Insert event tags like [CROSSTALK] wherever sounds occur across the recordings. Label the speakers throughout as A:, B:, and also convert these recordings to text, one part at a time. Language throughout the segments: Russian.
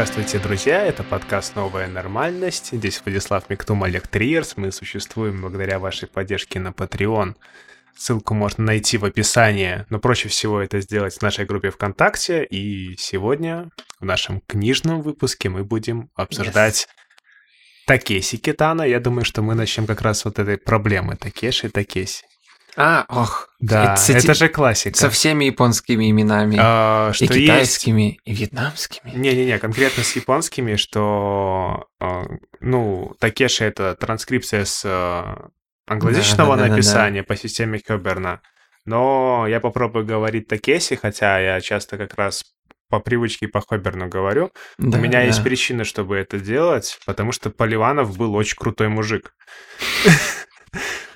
A: Здравствуйте, друзья! Это подкаст «Новая нормальность». Здесь Владислав Миктум, Олег Триерс. Мы существуем благодаря вашей поддержке на Patreon. Ссылку можно найти в описании, но проще всего это сделать в нашей группе ВКонтакте. И сегодня в нашем книжном выпуске мы будем обсуждать yes. Такеси Китана. Я думаю, что мы начнем как раз вот этой проблемы Такеши и Такеси.
B: А, ох.
A: Да, это, это же классика.
B: Со всеми японскими именами. А, что и китайскими, есть... и вьетнамскими.
A: Не-не-не, конкретно с японскими, что, а, ну, Такеши — это транскрипция с а, англоязычного да, да, написания да, да, по системе Кёберна. Но я попробую говорить Такеси, хотя я часто как раз по привычке по Хоберну говорю. Да, У меня да. есть причина, чтобы это делать, потому что Поливанов был очень крутой мужик. [LAUGHS]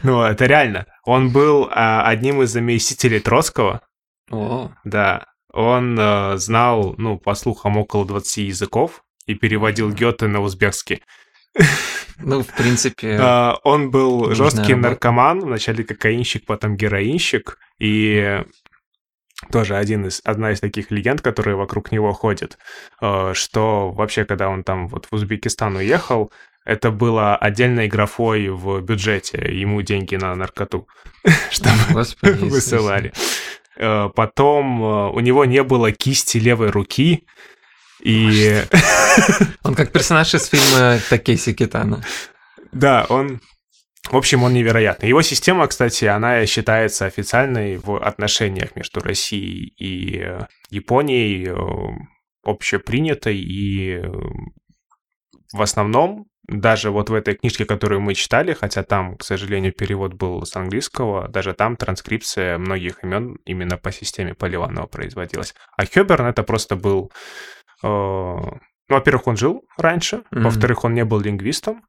A: Ну, это реально. Он был а, одним из заместителей Троцкого.
B: О.
A: Да. Он а, знал, ну, по слухам, около 20 языков и переводил Гёте на узбекский.
B: Ну, в принципе... [LAUGHS]
A: А, он был жесткий наркоман, вначале кокаинщик, потом героинщик, и тоже один из, одна из таких легенд, которые вокруг него ходят, что вообще, когда он там вот в Узбекистан уехал, это было отдельной графой в бюджете, ему деньги на наркоту, [LAUGHS] чтобы высылали. Э, потом э, у него не было кисти левой руки, и... [LAUGHS]
B: Он как персонаж из фильма Такеси Китана.
A: Да, он... В общем, он невероятный. Его система, кстати, она считается официальной в отношениях между Россией и э, Японией, общепринятой, и в основном даже вот в этой книжке, которую мы читали, хотя там, к сожалению, перевод был с английского, даже там транскрипция многих имен именно по системе Поливанова производилась. А Хёберн это просто был... Э, ну, во-первых, он жил раньше, mm-hmm. во-вторых, он не был лингвистом,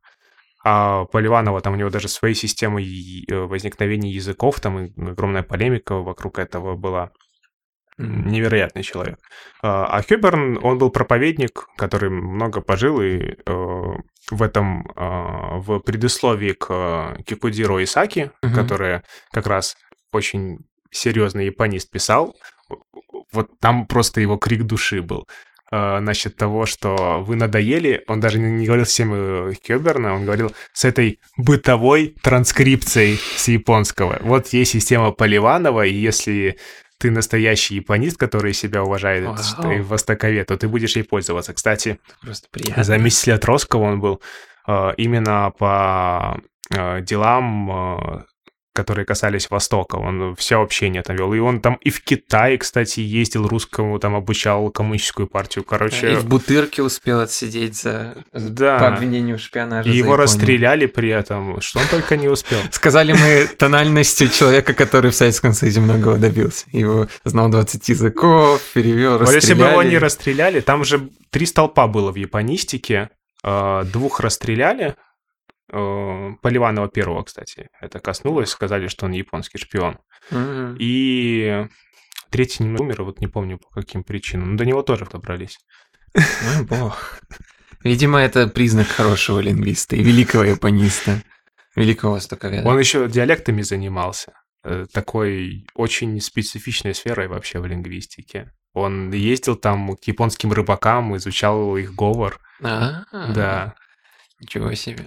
A: а Поливанова, там у него даже свои системы э, возникновения языков, там огромная полемика вокруг этого была. Невероятный человек. А, а Хюберн, он был проповедник, который много пожил, и э, в этом, э, в предисловии к Кикудиро Исаки, угу. который как раз очень серьезный японист писал, вот там просто его крик души был э, насчет того, что вы надоели. Он даже не, не говорил всем Кёберна, он говорил с этой бытовой транскрипцией с японского. Вот есть система Поливанова, и если ты настоящий японист, который себя уважает Вау. и востоковед, то ты будешь ей пользоваться. Кстати,
B: Просто приятно.
A: заместитель Троцкого он был э, именно по э, делам э, которые касались Востока. Он все общение там вел. И он там и в Китае, кстати, ездил русскому, там обучал коммунистическую партию. Короче...
B: И в Бутырке успел отсидеть за...
A: да.
B: по обвинению в шпионаже.
A: И его Японию. расстреляли при этом. Что он только не успел. [LAUGHS]
B: Сказали мы тональностью человека, который в Советском Союзе многого добился. Его знал 20 языков, перевел, расстреляли.
A: Если бы его не расстреляли, там же три столпа было в японистике. А, двух расстреляли, Поливанова первого, кстати, это коснулось, сказали, что он японский шпион.
B: Mm-hmm.
A: И третий не умер, вот не помню по каким причинам, но до него тоже добрались.
B: Мой бог. Видимо, это признак хорошего лингвиста и великого япониста, великого востоковеда.
A: Он еще диалектами занимался, э, такой очень специфичной сферой вообще в лингвистике. Он ездил там к японским рыбакам, изучал их говор.
B: А-а-а.
A: Да.
B: Ничего себе.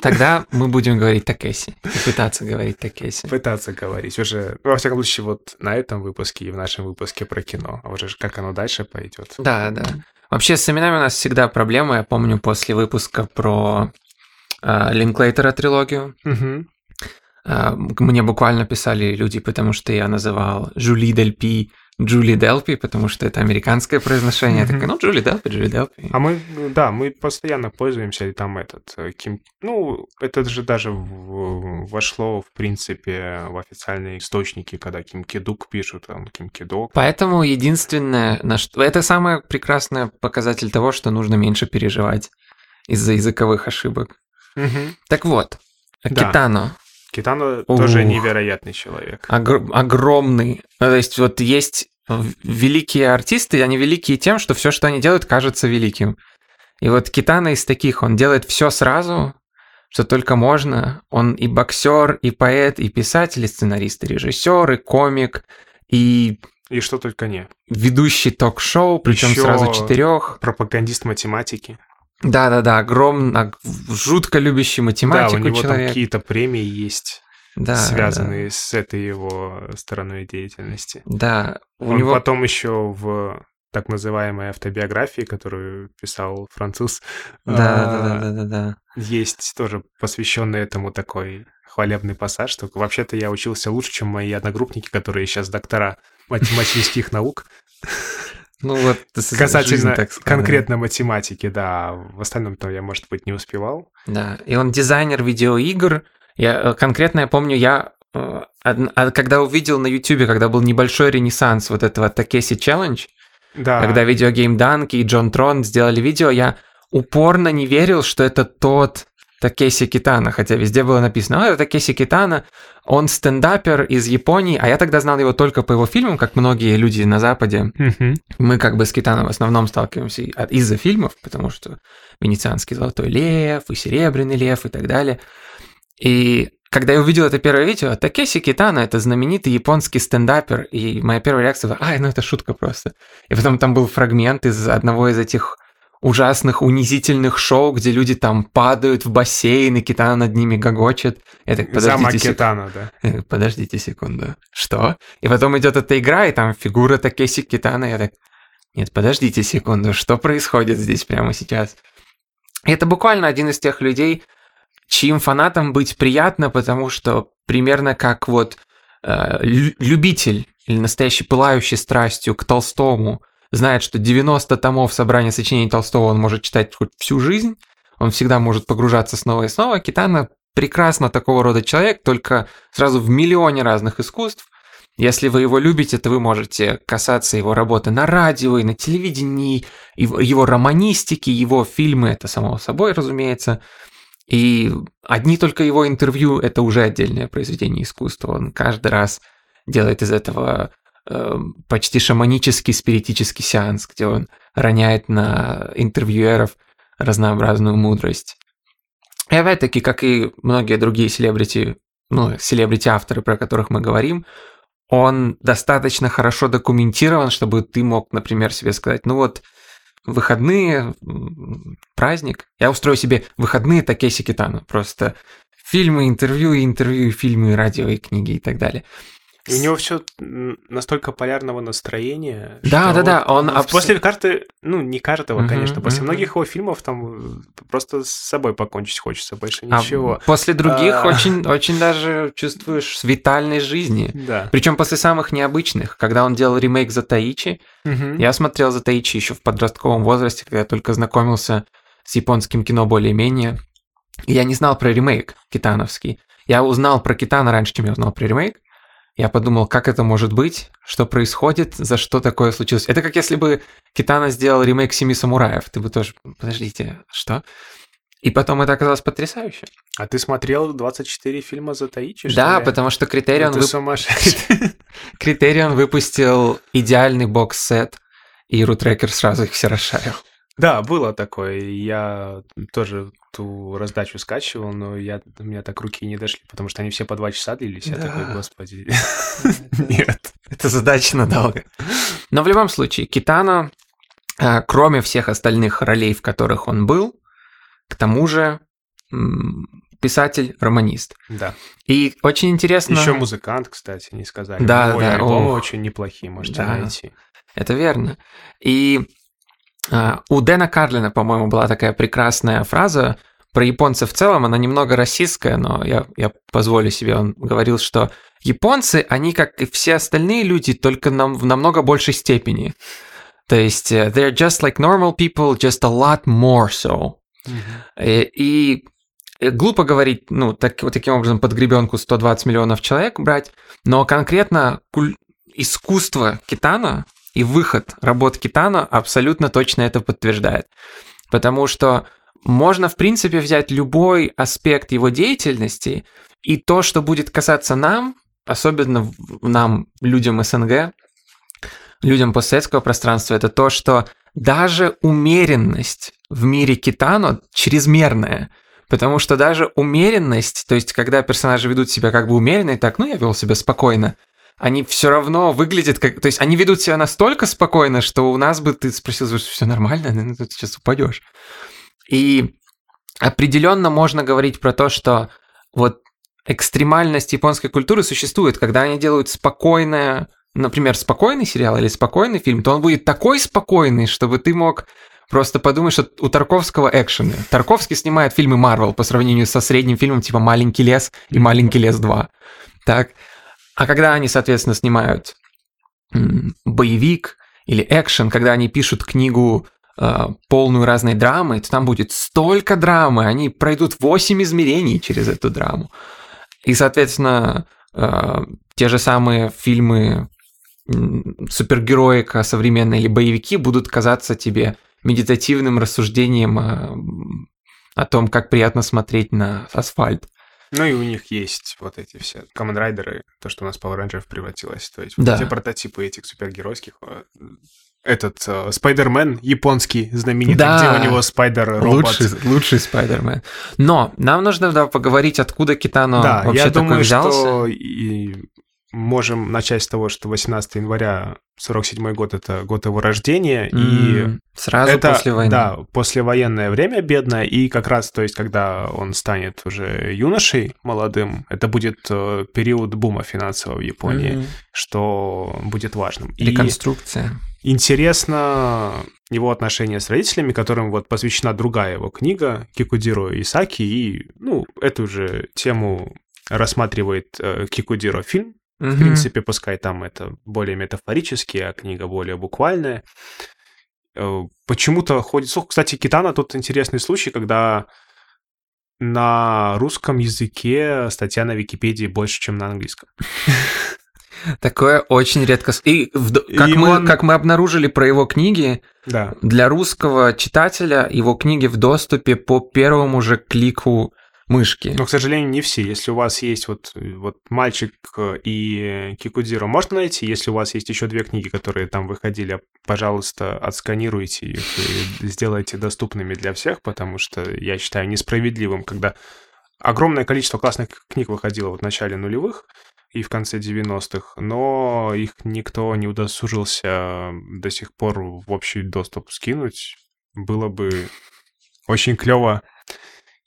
B: Тогда мы будем говорить Такеси. Пытаться говорить Такеси.
A: Пытаться говорить. Уже, во всяком случае, вот на этом выпуске и в нашем выпуске про кино. А уже как оно дальше пойдет.
B: Да, да. Вообще с именами у нас всегда проблема. Я помню после выпуска про э, Линклейтера трилогию.
A: Угу.
B: Э, мне буквально писали люди, потому что я называл Жули Дель Пи Джули Делпи, потому что это американское произношение. Mm-hmm. Я такой, ну, Джули Делпи, Джули Делпи.
A: А мы, да, мы постоянно пользуемся, и там этот, э, Ким, ну, это же даже в, вошло, в принципе, в официальные источники, когда Ким Кидук пишут, там, Ким Кидок.
B: Поэтому единственное, на что... это самый прекрасный показатель того, что нужно меньше переживать из-за языковых ошибок.
A: Mm-hmm.
B: Так вот, да. Китано.
A: Китано Ух. тоже невероятный человек.
B: Огр- огромный. Ну, то есть вот есть великие артисты, они великие тем, что все, что они делают, кажется великим. И вот Китана из таких, он делает все сразу, что только можно. Он и боксер, и поэт, и писатель, и сценарист, и режиссер, и комик, и
A: И что только не.
B: Ведущий ток-шоу, причем
A: Ещё
B: сразу четырех.
A: Пропагандист математики.
B: Да-да-да, огромно, жутко любящий математику
A: да, у него
B: человек.
A: там какие-то премии есть,
B: да,
A: связанные с этой его стороной деятельности.
B: Да, у
A: Он
B: него
A: потом еще в так называемой автобиографии, которую писал француз,
B: Да, да,
A: а,
B: да, да, да, да.
A: есть тоже посвященный этому такой хвалебный пассаж, что вообще-то я учился лучше, чем мои одногруппники, которые сейчас доктора математических наук.
B: Ну вот
A: Касательно
B: так сказать.
A: конкретно математики, да. В остальном-то я, может быть, не успевал.
B: Да, и он дизайнер видеоигр. Я э, конкретно я помню, я э, а когда увидел на YouTube, когда был небольшой ренессанс вот этого Такеси Челлендж,
A: Да.
B: когда видеогейм Данки и Джон Трон сделали видео, я упорно не верил, что это тот Такеси Китана, хотя везде было написано, «А, это Такеси Китана, он стендапер из Японии, а я тогда знал его только по его фильмам, как многие люди на Западе.
A: Мгм.
B: Мы как бы с Китаном в основном сталкиваемся из-за фильмов, потому что «Венецианский золотой лев» и «Серебряный лев» и так далее. И когда я увидел это первое видео, Такеси Китана — это знаменитый японский стендапер, и моя первая реакция была «Ай, ну это шутка просто». И потом там был фрагмент из одного из этих ужасных, унизительных шоу, где люди там падают в бассейн, и Китана над ними гогочет. Я так,
A: Замок
B: подождите.
A: Китана, да. [LAUGHS]
B: Э, Подождите секунду. Что? И потом идет эта игра, и там фигура Такеси Китана, я так... Нет, подождите секунду, что происходит здесь прямо сейчас? И это буквально один из тех людей, чьим фанатам быть приятно, потому что примерно как вот э, лю- любитель или настоящий пылающий страстью к Толстому знает, что 90 томов собрания сочинений Толстого он может читать хоть всю жизнь, он всегда может погружаться снова и снова. Китана прекрасно такого рода человек, только сразу в миллионе разных искусств. Если вы его любите, то вы можете касаться его работы на радио и на телевидении, его, романистики, его фильмы, это само собой, разумеется. И одни только его интервью – это уже отдельное произведение искусства. Он каждый раз делает из этого э, почти шаманический спиритический сеанс, где он роняет на интервьюеров разнообразную мудрость. И опять-таки, как и многие другие селебрити, ну, селебрити-авторы, про которых мы говорим, он достаточно хорошо документирован, чтобы ты мог, например, себе сказать, ну вот, выходные, праздник, я устрою себе выходные Такеси Китана, просто фильмы, интервью, интервью, фильмы, радио, и книги и так далее.
A: И у него все настолько полярного настроения.
B: Да, да, да, он абс-
A: После каждой, ну, не каждого, конечно, после многих его фильмов там просто с собой покончить хочется, больше
B: А
A: ничего.
B: после других
A: А.
B: очень, очень даже чувствуешь витальной жизни.
A: Да.
B: Причем после самых необычных. Когда он делал ремейк за Таичи,
A: Мгм.
B: я смотрел за Таичи еще в подростковом возрасте, когда я только знакомился с японским кино более-менее. Я не знал про ремейк китановский. Я узнал про Китана раньше, чем я узнал про ремейк. Я подумал, как это может быть, что происходит, за что такое случилось. Это как если бы Китана сделал ремейк «Семи самураев». Ты бы тоже, подождите, что? И потом это оказалось потрясающе.
A: А ты смотрел 24 фильма за Таичи?
B: да,
A: ли?
B: потому что
A: Ну,
B: Критерион,
A: ты
B: вып-. [LAUGHS] Критерион выпустил идеальный бокс-сет, и Рутрекер сразу их все расшарил.
A: Да, было такое. Я тоже ту раздачу скачивал, но я, у меня так руки не дошли, потому что они все по два часа длились. Я
B: Да.
A: такой, господи, [LAUGHS] нет.
B: Это задача надолго. Но в любом случае, Китано, а, кроме всех остальных ролей, в которых он был, к тому же м, писатель-романист.
A: Да.
B: И очень интересно...
A: Еще музыкант, кстати, не сказали.
B: Да,
A: и
B: да,
A: альбомы
B: ох.
A: очень неплохие, можете
B: Да.
A: найти.
B: Это верно. И у Дэна Карлина, по-моему, была такая прекрасная фраза про японцев в целом, она немного расистская, но я, я позволю себе, он говорил, что японцы, они, как и все остальные люди, только нам, в намного большей степени. То есть, э, they're just like normal people, just a lot more so. Э, И э, глупо говорить, ну, так, вот таким образом под гребенку 120 миллионов человек брать, но конкретно куль- искусство Китана и выход работ Китана абсолютно точно это подтверждает. Потому что можно, в принципе, взять любой аспект его деятельности, и то, что будет касаться нам, особенно нам, людям СНГ, людям постсоветского пространства, это то, что даже умеренность в мире Китано чрезмерная. Потому что даже умеренность, то есть когда персонажи ведут себя как бы умеренно и так, ну я вел себя спокойно, они все равно выглядят как... То есть они ведут себя настолько спокойно, что у нас бы ты спросил, что все нормально, ну, ты сейчас упадешь. И определенно можно говорить про то, что вот экстремальность японской культуры существует, когда они делают спокойное, например, спокойный сериал или спокойный фильм, то он будет такой спокойный, чтобы ты мог просто подумать, что у Тарковского экшены. Тарковский снимает фильмы Марвел по сравнению со средним фильмом типа «Маленький лес» и «Маленький лес 2». Так. А когда они, соответственно, снимают боевик или экшен, когда они пишут книгу э, полную разной драмы, то там будет столько драмы, они пройдут 8 измерений через эту драму. И, соответственно, э, те же самые фильмы супергероика современные или боевики будут казаться тебе медитативным рассуждением о, о том, как приятно смотреть на асфальт.
A: Ну и у них есть вот эти все Common Rider, то, что у нас Power Rangers превратилось. То есть
B: да.
A: те прототипы этих супергеройских. Э, этот э, Спайдермен японский знаменитый, да. где у него спайдер-робот.
B: Лучший, лучший Спайдермен. Но нам нужно да, поговорить, откуда Китано
A: да,
B: вообще
A: я
B: такой
A: думаю,
B: взялся.
A: Что и можем начать с того, что 18 января 47 год это год его рождения, mm, и
B: сразу
A: это,
B: после войны.
A: Да, послевоенное время бедное, и как раз, то есть, когда он станет уже юношей молодым, это будет э, период бума финансового в Японии, mm. что будет важным.
B: Реконструкция.
A: И интересно его отношения с родителями, которым вот посвящена другая его книга Кикудиро Исаки, и, ну, эту же тему рассматривает э, Кикудиро фильм, Угу. В принципе, пускай там это более метафорически, а книга более буквальная. Э, почему-то ходит слух. Кстати, Китана тут интересный случай, когда на русском языке статья на Википедии больше, чем на английском.
B: Такое очень редко. И как, и мы, он... как мы обнаружили про его книги,
A: да.
B: для русского читателя его книги в доступе по первому же клику мышки.
A: Но, к сожалению, не все. Если у вас есть вот, вот «Мальчик» и «Кикудзиро», можно найти. Если у вас есть еще две книги, которые там выходили, пожалуйста, отсканируйте их и сделайте доступными для всех, потому что я считаю несправедливым, когда огромное количество классных книг выходило вот в начале нулевых, и в конце 90-х, но их никто не удосужился до сих пор в общий доступ скинуть. Было бы очень клево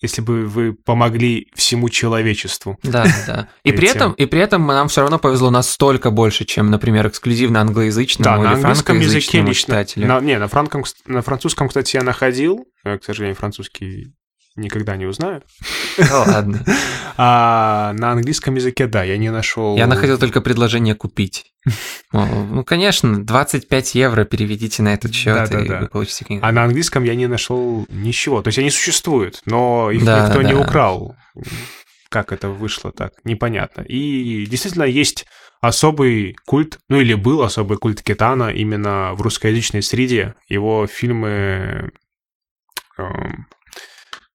A: если бы вы помогли всему человечеству.
B: Да, да. И при этом, и при этом нам все равно повезло настолько больше, чем, например, эксклюзивно англоязычному да, или на английском языке лично, читателю.
A: На, не, на, франком, на французском, кстати, я находил, к сожалению, французский никогда не узнаю.
B: ладно. [LAUGHS]
A: А на английском языке, да, я не нашел.
B: Я находил только предложение купить. Ну, конечно, 25 евро переведите на этот счет, и вы получите книгу.
A: А на английском я не нашел ничего. То есть они существуют, но их никто не украл. Как это вышло так? Непонятно. И действительно есть особый культ, ну или был особый культ Китана именно в русскоязычной среде. Его фильмы эм,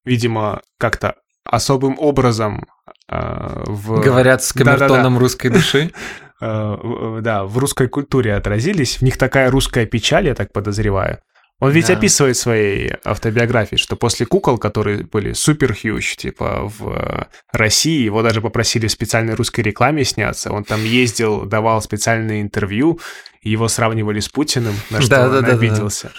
A: видимо, как-то особым образом э, в...
B: Говорят с камертоном русской души. [LAUGHS]
A: Э, да, в русской культуре отразились. В них такая русская печаль, я так подозреваю. Он ведь да. описывает в своей автобиографии, что после кукол, которые были супер хьюч, типа в России, его даже попросили в специальной русской рекламе сняться. Он там ездил, давал специальные интервью, его сравнивали с Путиным, на что да, он да, обиделся.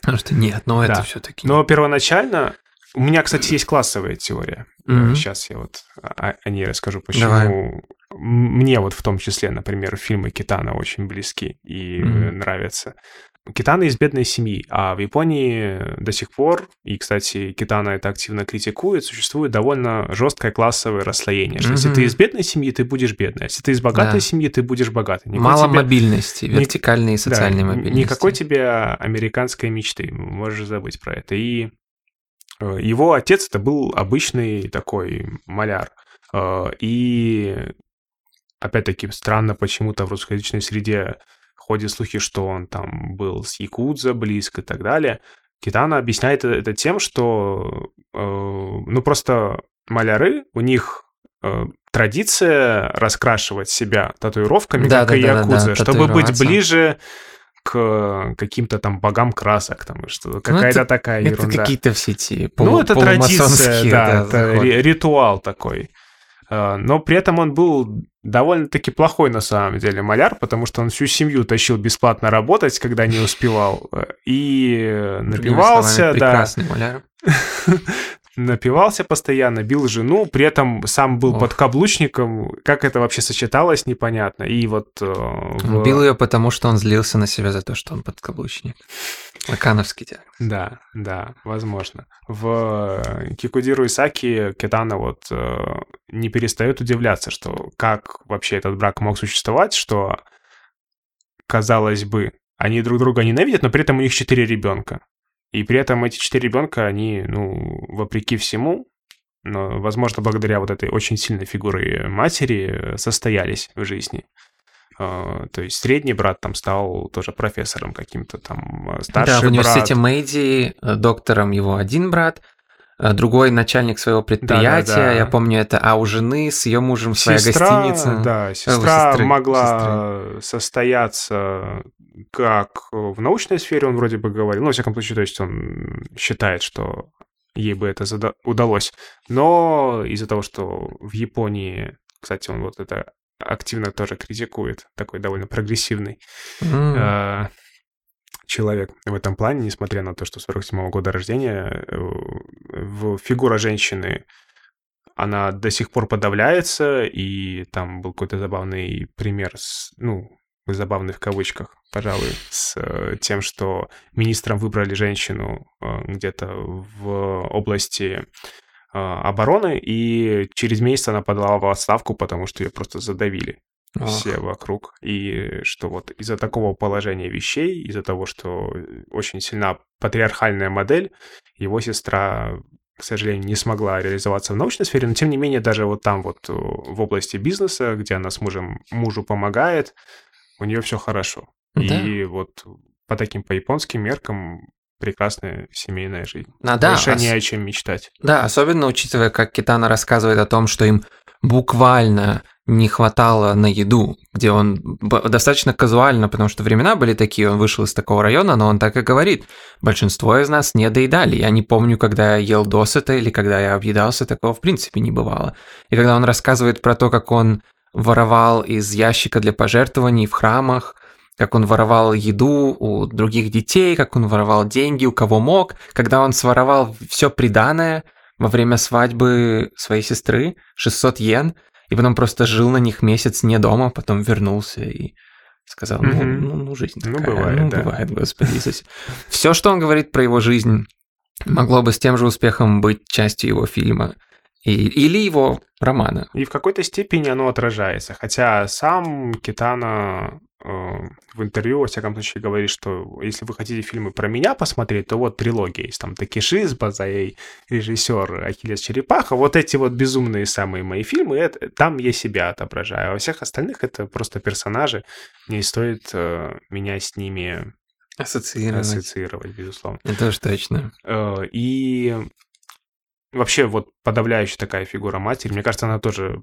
B: Потому что нет, но это все-таки.
A: Но первоначально у меня, кстати, есть классовая теория. Mm-hmm. Сейчас я вот о, о ней расскажу, почему Давай. мне вот в том числе, например, фильмы Китана очень близки и mm-hmm. нравятся. Китана из бедной семьи, а в Японии до сих пор, и, кстати, Китана это активно критикует, существует довольно жесткое классовое расслоение, что mm-hmm. если ты из бедной семьи, ты будешь бедной, а если ты из богатой да. семьи, ты будешь богатой.
B: Никакой Мало тебе... мобильности, вертикальной и социальной да, мобильности.
A: Никакой тебе американской мечты, можешь забыть про это. И Э, его отец это был обычный такой маляр. Э, и опять-таки странно почему-то в русскоязычной среде ходят слухи, что он там был с Якудза близко и так далее. Китана объясняет это тем, что э, ну просто маляры, у них традиция раскрашивать себя татуировками, да, как да, и якудза, да, да, чтобы быть ближе к каким-то там богам красок, там что ну, какая-то такая
B: это ерунда. Это какие-то все эти
A: полу- Ну, это традиция, да, да это ри- ритуал такой. Э, но при этом он был довольно-таки плохой на самом деле маляр, потому что он всю семью тащил бесплатно работать, когда не успевал, э, и напивался, да.
B: маляр. [LAUGHS]
A: напивался постоянно, бил жену, при этом сам был Ох. подкаблучником. Как это вообще сочеталось, непонятно. И вот... Э,
B: в... Бил ее потому, что он злился на себя за то, что он подкаблучник. Лакановский диагноз.
A: Да, да, возможно. В Кикудиру Исаки Китана вот э, не перестает удивляться, что как вообще этот брак мог существовать, что, казалось бы, они друг друга ненавидят, но при этом у них четыре ребенка. И при этом эти четыре ребенка, они, ну, вопреки всему, но, возможно, благодаря вот этой очень сильной фигуре матери состоялись в жизни. А, то есть средний брат там стал тоже профессором каким-то там,
B: старший брат. Да, в университете брат. Мэйди э, доктором его один брат, э, другой начальник своего предприятия, да, да, да. я помню это, а у жены с ее мужем своя
A: сестра,
B: гостиница.
A: Да, сестра сестры, могла сестры. состояться как в научной сфере, он вроде бы говорил, ну, во всяком случае, то есть он считает, что ей бы это зада- удалось. Но из-за того, что в Японии, кстати, он вот это активно тоже критикует, такой довольно прогрессивный mm. э, человек в этом плане, несмотря на то, что 47-го года рождения, э, фигура женщины она до сих пор подавляется, и там был какой-то забавный пример, с, ну, забавный в кавычках, пожалуй, с э, тем, что министром выбрали женщину э, где-то в области обороны, и через месяц она подала в отставку, потому что ее просто задавили Ох. все вокруг. И что вот из-за такого положения вещей, из-за того, что очень сильна патриархальная модель, его сестра к сожалению, не смогла реализоваться в научной сфере, но тем не менее даже вот там вот в области бизнеса, где она с мужем, мужу помогает, у нее все хорошо. Да. И вот по таким, по японским меркам прекрасная семейная жизнь.
B: А, да,
A: Больше ос... не о чем мечтать.
B: Да, особенно учитывая, как Китана рассказывает о том, что им буквально не хватало на еду, где он достаточно казуально, потому что времена были такие, он вышел из такого района, но он так и говорит, большинство из нас не доедали, я не помню, когда я ел досыта или когда я объедался, такого в принципе не бывало. И когда он рассказывает про то, как он воровал из ящика для пожертвований в храмах, как он воровал еду у других детей, как он воровал деньги у кого мог, когда он своровал все приданное во время свадьбы своей сестры, 600 йен, и потом просто жил на них месяц не дома, потом вернулся и сказал, ну, ну, ну жизнь ну, такая, ну, бывает, ну, да. бывает, Господи. Все, что он говорит про его жизнь, могло бы с тем же успехом быть частью его фильма – и, или его романа.
A: И в какой-то степени оно отражается. Хотя сам Китана в интервью, во всяком случае, говорит, что если вы хотите фильмы про меня посмотреть, то вот трилогия есть. Там Такиши с Базаей, режиссер Ахиллес Черепаха. Вот эти вот безумные самые мои фильмы, это, там я себя отображаю. А во всех остальных это просто персонажи. Не стоит э, меня с ними
B: ассоциировать.
A: ассоциировать, безусловно.
B: Это уж точно.
A: Э, и Вообще вот подавляющая такая фигура матери, мне кажется, она тоже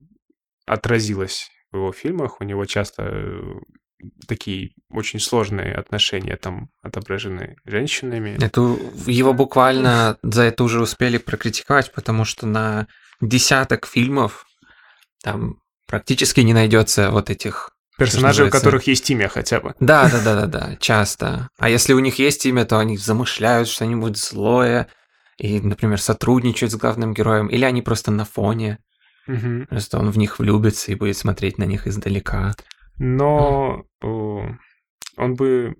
A: отразилась в его фильмах. У него часто э, такие очень сложные отношения там отображены женщинами.
B: Это его буквально за это уже успели прокритиковать, потому что на десяток фильмов там практически не найдется вот этих
A: Персонажей, у которых есть имя хотя бы.
B: Да, да, да, да, да, часто. А если у них есть имя, то они замышляют что-нибудь злое, и, например, сотрудничают с главным героем, или они просто на фоне. Угу. Просто он в них влюбится и будет смотреть на них издалека.
A: Но он бы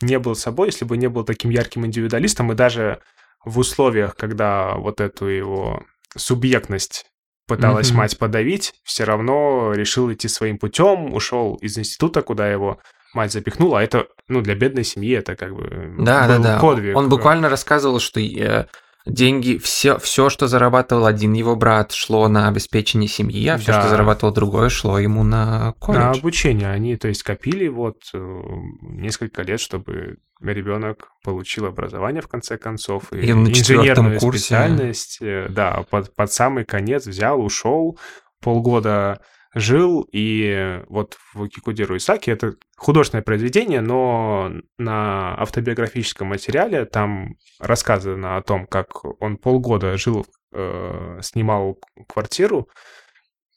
A: не был собой, если бы не был таким ярким индивидуалистом, и даже в условиях, когда вот эту его субъектность пыталась mm-hmm. мать подавить, все равно решил идти своим путем, ушел из института, куда его мать запихнула, а это, ну, для бедной семьи это как бы
B: да, был да, да. подвиг. Он буквально рассказывал, что э, деньги, все, все, что зарабатывал один его брат, шло на обеспечение семьи, а все, да. что зарабатывал другой, шло ему на колледж.
A: На обучение. Они, то есть, копили вот э, несколько лет, чтобы ребенок получил образование в конце концов.
B: И, и на инженерную курсе.
A: специальность. Э, да, под, под самый конец взял, ушел, полгода жил, и вот в Кикудиру Исаки это художественное произведение, но на автобиографическом материале там рассказано о том, как он полгода жил, э, снимал квартиру,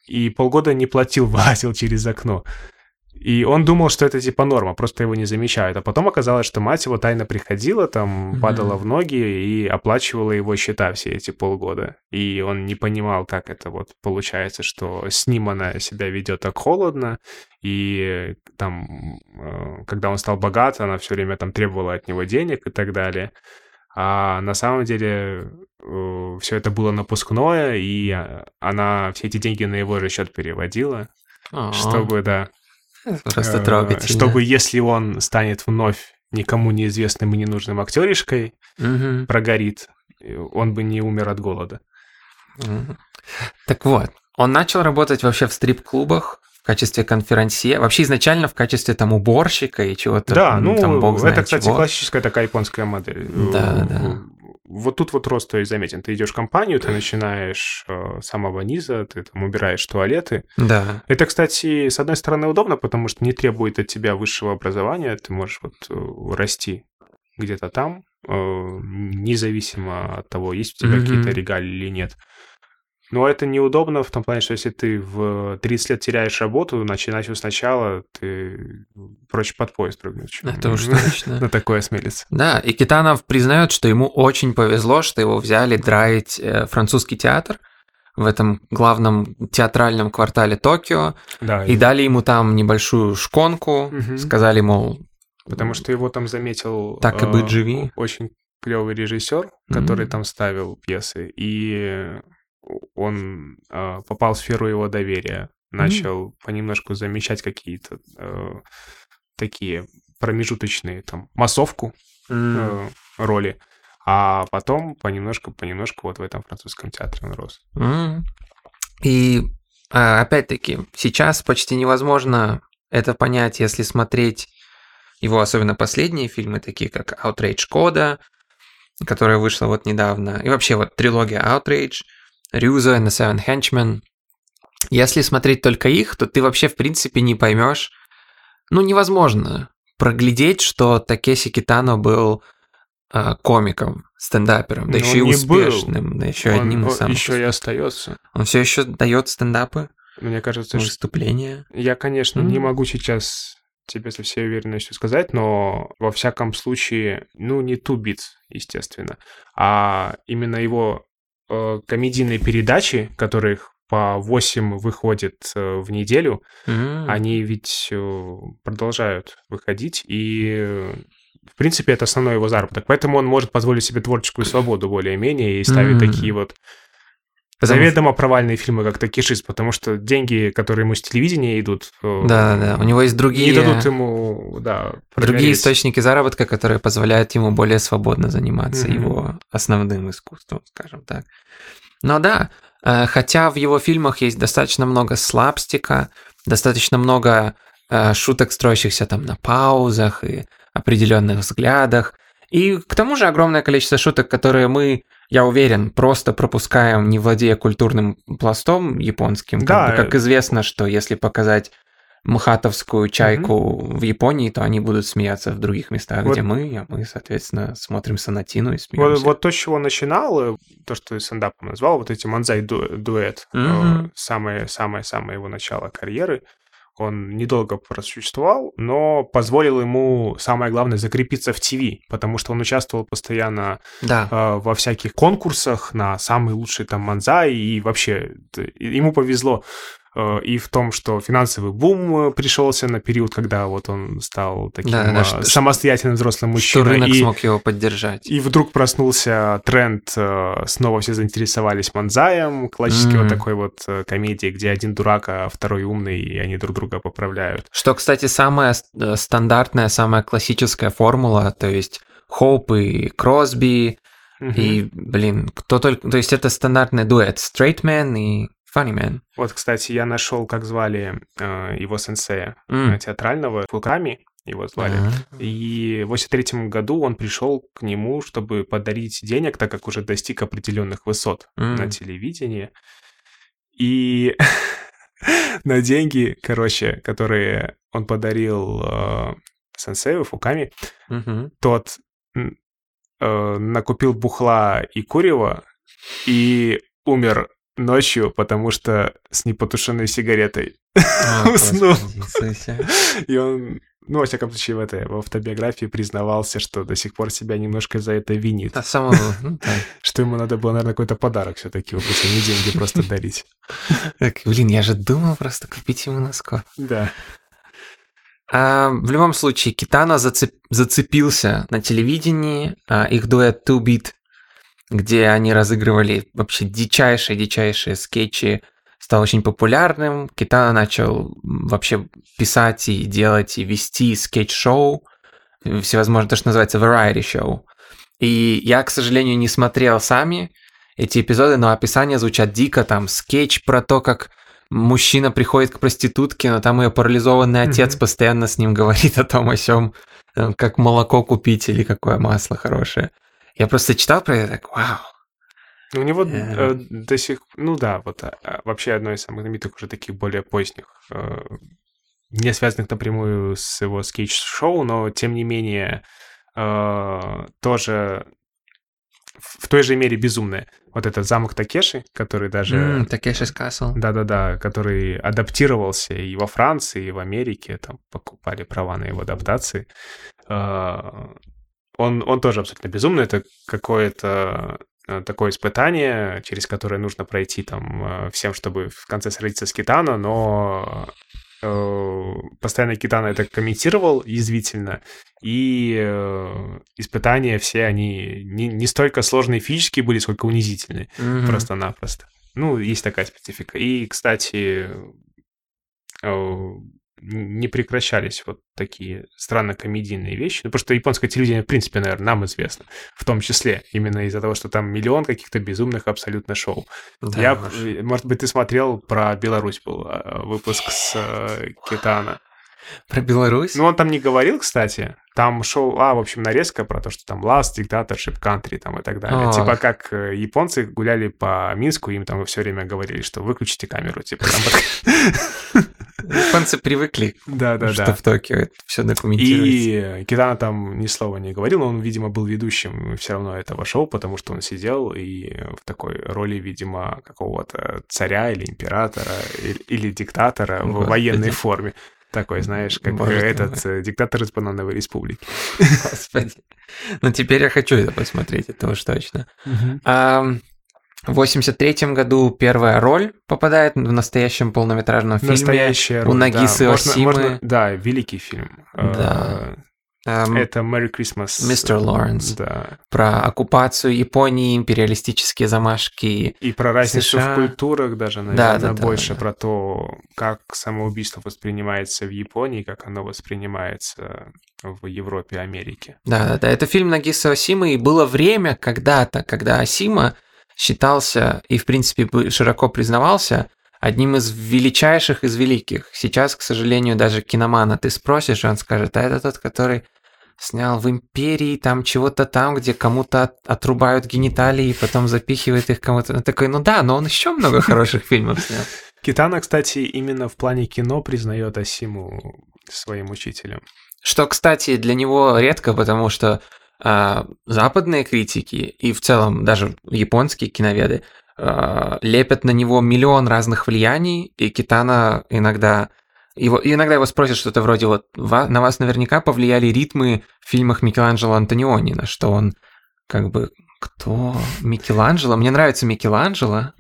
A: и полгода не платил, [LAUGHS] вылазил через окно. И он думал, что это типа норма, просто его не замечают. А потом оказалось, что мать его тайно приходила, там, падала в ноги и оплачивала его счета все эти полгода. И он не понимал, как это вот получается, что с ним она себя ведет так холодно. И там, э, когда он стал богат, она все время там требовала от него денег и так далее. А на самом деле э, все это было напускное, и а, она все эти деньги на его же счет переводила,
B: А,
A: чтобы, да,
B: Просто
A: э,
B: трогательно.
A: чтобы если он станет вновь никому неизвестным и ненужным актеришкой,
B: Мгм.
A: прогорит, он бы не умер от голода.
B: Так вот, он начал работать вообще в стрип-клубах в качестве конферансье, вообще изначально в качестве там уборщика и чего-то.
A: Да, ну,
B: там, бог знает
A: это, кстати,
B: чего.
A: классическая такая японская модель.
B: Да,
A: Э,
B: да.
A: Вот тут вот рост то есть заметен. Ты идешь в компанию, ты начинаешь э, с самого низа, ты там убираешь туалеты.
B: Да.
A: Это, кстати, с одной стороны удобно, потому что не требует от тебя высшего образования, ты можешь вот э, расти где-то там, э, независимо от того, есть у тебя
B: Мгм.
A: какие-то регалии или нет. Но это неудобно в том плане, что если ты в 30 лет теряешь работу, начинать все сначала, ты проще под поезд прыгнуть. [LAUGHS]
B: Это уж точно.
A: На такое осмелиться.
B: Да, и Китанов признает, что ему очень повезло, что его взяли драить э, французский театр в этом главном театральном квартале Токио,
A: Да,
B: и дали ему там небольшую шконку,
A: Мгм.
B: сказали, мол,
A: потому что его там заметил
B: Так и
A: э,
B: быть, живи.
A: очень клевый режиссер, который
B: Мгм.
A: там ставил пьесы, и он э, попал в сферу его доверия, начал понемножку замечать какие-то э, такие промежуточные там массовку
B: м,
A: э, роли, а потом понемножку, понемножку вот в этом французском театре он рос.
B: м. И а, опять-таки, сейчас почти невозможно это понять, если смотреть его особенно последние фильмы, такие как Outrage Кода, которая вышла вот недавно, и вообще вот трилогия Outrage, And the Seven Henchmen. Если смотреть только их, то ты вообще в принципе не поймешь, ну невозможно проглядеть, что Такеси Китано был а, комиком, стендапером, да
A: Но
B: еще и
A: он не был.
B: успешным, да еще одним из самых.
A: еще и остается.
B: Он все еще дает стендапы,
A: Мне кажется, что
B: выступления.
A: Я, конечно, не
B: М.
A: могу сейчас тебе со всей уверенностью сказать, но во всяком случае, ну, не ту бит, естественно, а именно его э, комедийные передачи, которых по 8 выходит э, в неделю,
B: М.
A: они ведь э, продолжают выходить, и э, в принципе это основной его заработок. Поэтому он может позволить себе творческую свободу более-менее и ставить
B: М.
A: такие вот
B: Потому
A: заведомо провальные фильмы, как Такишис, потому что деньги, которые ему с телевидения идут, э,
B: Да, да, у него есть другие,
A: не дадут ему, да,
B: другие
A: прогореть.
B: источники заработка, которые позволяют ему более свободно заниматься
A: Мгм.
B: его основным искусством, скажем так. Но да, э, хотя в его фильмах есть достаточно много слапстика, достаточно много э, шуток, строящихся там на паузах и определенных взглядах, и к тому же огромное количество шуток, которые мы, я уверен, просто пропускаем, не владея культурным пластом японским. Как,
A: Да,
B: бы, как
A: э,
B: известно, что если показать мхатовскую чайку в Японии, то они будут смеяться в других местах,
A: Вот-
B: где мы, а мы, соответственно, смотрим сонатину и
A: Вот,
B: смеемся.
A: вот то, с чего начинал, э, то, что ты стендапом назвал, вот эти манзай ду- дуэт, э, самое-самое-самое его начало карьеры, он недолго просуществовал, но позволил ему, самое главное, закрепиться в ТВ, потому что он участвовал постоянно
B: Да.
A: э, во всяких конкурсах на самый лучший там манзай, и вообще ему повезло и в том, что финансовый бум э, пришелся на период, когда вот он стал таким
B: Да-да-да,
A: э,
B: что-
A: самостоятельным взрослым
B: Что
A: мужчиной.
B: рынок
A: и,
B: смог его поддержать.
A: и вдруг проснулся тренд, э, снова все заинтересовались манзаем, классический
B: Мгм.
A: вот такой вот э, комедии, где один дурак, а второй умный, и они друг друга поправляют.
B: Что, кстати, самая э, стандартная, самая классическая формула, то есть Хоуп и Кросби,
A: Мгм.
B: и, блин, кто только... То есть это стандартный дуэт Man и Funny Man.
A: Вот, кстати, я нашел, как звали э, его сенсея э, театрального, Фуками его звали.
B: А.
A: И в 83 году он пришел к нему, чтобы подарить денег, так как уже достиг определенных высот
B: М.
A: на телевидении. И [LAUGHS] на деньги, короче, которые он подарил э, сенсею Фуками,
B: Мгм.
A: тот э, накупил бухла и курева и умер ночью, потому что с непотушенной сигаретой
B: О, [LAUGHS]
A: уснул. И он, ну, во всяком случае, в этой в автобиографии признавался, что до сих пор себя немножко за это винит.
B: Да, самого, ну. [LAUGHS]
A: Что ему надо было, наверное, какой-то подарок все-таки выпустить, а не деньги просто дарить.
B: Так, блин, я же думал просто купить ему носков.
A: Да.
B: А, в любом случае, Китана зацеп- зацепился на телевидении, а, их дуэт Two Beat, где они разыгрывали вообще дичайшие-дичайшие скетчи, стал очень популярным. Китано начал вообще писать и делать, и вести скетч-шоу, всевозможные, то, что называется variety show. И я, к сожалению, не смотрел сами эти эпизоды, но описания звучат дико, там скетч про то, как мужчина приходит к проститутке, но там ее парализованный отец
A: Мгм.
B: постоянно с ним говорит о том, о сём, э, как молоко купить или какое масло хорошее. Я просто читал про это, так, вау.
A: У него
B: Э.
A: э, до сих... Ну да, вот а, а, вообще одно из самых знаменитых уже таких более поздних, э, не связанных напрямую с его скетч-шоу, но тем не менее э, тоже в той же мере безумное. Вот этот замок Такеши, который даже...
B: Такешис Касл.
A: Да-да-да, который адаптировался и во Франции, и в Америке, там покупали права на его адаптации. Он, он тоже абсолютно безумный, это какое-то э, такое испытание, через которое нужно пройти там э, всем, чтобы в конце сразиться с Китано, но э, постоянно Китано это комментировал язвительно, и испытания все, они не, не столько сложные физически были, сколько унизительные.
B: Мгм.
A: Просто-напросто. Ну, есть такая специфика. И, кстати, не прекращались вот такие странно-комедийные вещи. Ну, потому что японское телевидение, в принципе, наверное, нам известно. В том числе. Именно из-за того, что там миллион каких-то безумных абсолютно шоу.
B: Да
A: Я, э, может быть, ты смотрел про Беларусь был э, выпуск с э, Китана.
B: Про Беларусь?
A: Ну, он там не говорил, кстати. Там шоу, а, в общем, нарезка про то, что там last, dictatorship, country там и так далее.
B: Ах.
A: Типа как э, японцы гуляли по Минску, им там все время говорили, что выключите камеру, типа там...
B: Японцы привыкли, что
A: Да-да-да.
B: в Токио это все документируется.
A: И Китана там ни слова не говорил, но он, видимо, был ведущим все равно этого шоу, потому что он сидел и в такой роли, видимо, какого-то царя или императора или, или диктатора в
B: Господи.
A: военной форме. Такой, знаешь, как
B: Боже ты
A: этот э, диктатор из Банановой республики.
B: Господи. Ну, теперь я хочу это посмотреть, это уж точно. А, в 83 году первая роль попадает в настоящем полнометражном фильме.
A: Настоящая
B: у
A: роль,
B: Нагисы
A: да. Можно-
B: Осимы.
A: можно- Да, великий фильм.
B: Да. Эм,
A: Это Merry Christmas.
B: Мистер Лоренс.
A: Да.
B: Про оккупацию Японии, империалистические замашки.
A: И про разницу
B: США.
A: в культурах даже,
B: Да,
A: наверное,
B: да, да,
A: больше
B: да.
A: про то, как самоубийство воспринимается в Японии, как оно воспринимается в Европе и Америке.
B: Да-да-да, это фильм Нагиса Осимы, и было время когда-то, когда Осима считался и, в принципе, широко признавался одним из величайших из великих. Сейчас, к сожалению, даже киномана ты спросишь, и он скажет, а это тот, который снял в Империи там чего-то там, где кому-то от- отрубают гениталии и потом запихивает их кому-то. Он такой, ну да, но он еще много [LAUGHS] хороших фильмов снял.
A: Китана, кстати, именно в плане кино признает Асиму своим учителем.
B: Что, кстати, для него редко, потому что а, западные критики и в целом даже японские киноведы а, лепят на него миллион разных влияний, и Китана иногда его, и иногда его спросят что-то вроде вот «Ва- на вас наверняка повлияли ритмы в фильмах Микеланджело Антониони, на что он как бы кто? Микеланджело? Мне нравится Микеланджело,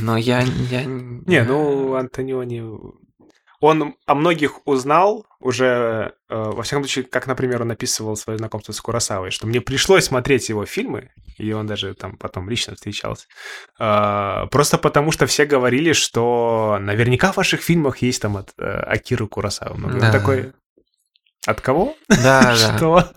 B: но я... я...
A: Не, ну, Антониони... Он о многих узнал уже, э, во всяком случае, как, например, он описывал свое знакомство с Курасавой, что мне пришлось смотреть его фильмы, и он даже там потом лично встречался, э, просто потому что все говорили, что наверняка в ваших фильмах есть там от э, Акиры Курасавы. Он
B: Да.
A: такой, от кого?
B: Да, [LAUGHS] да.
A: Что?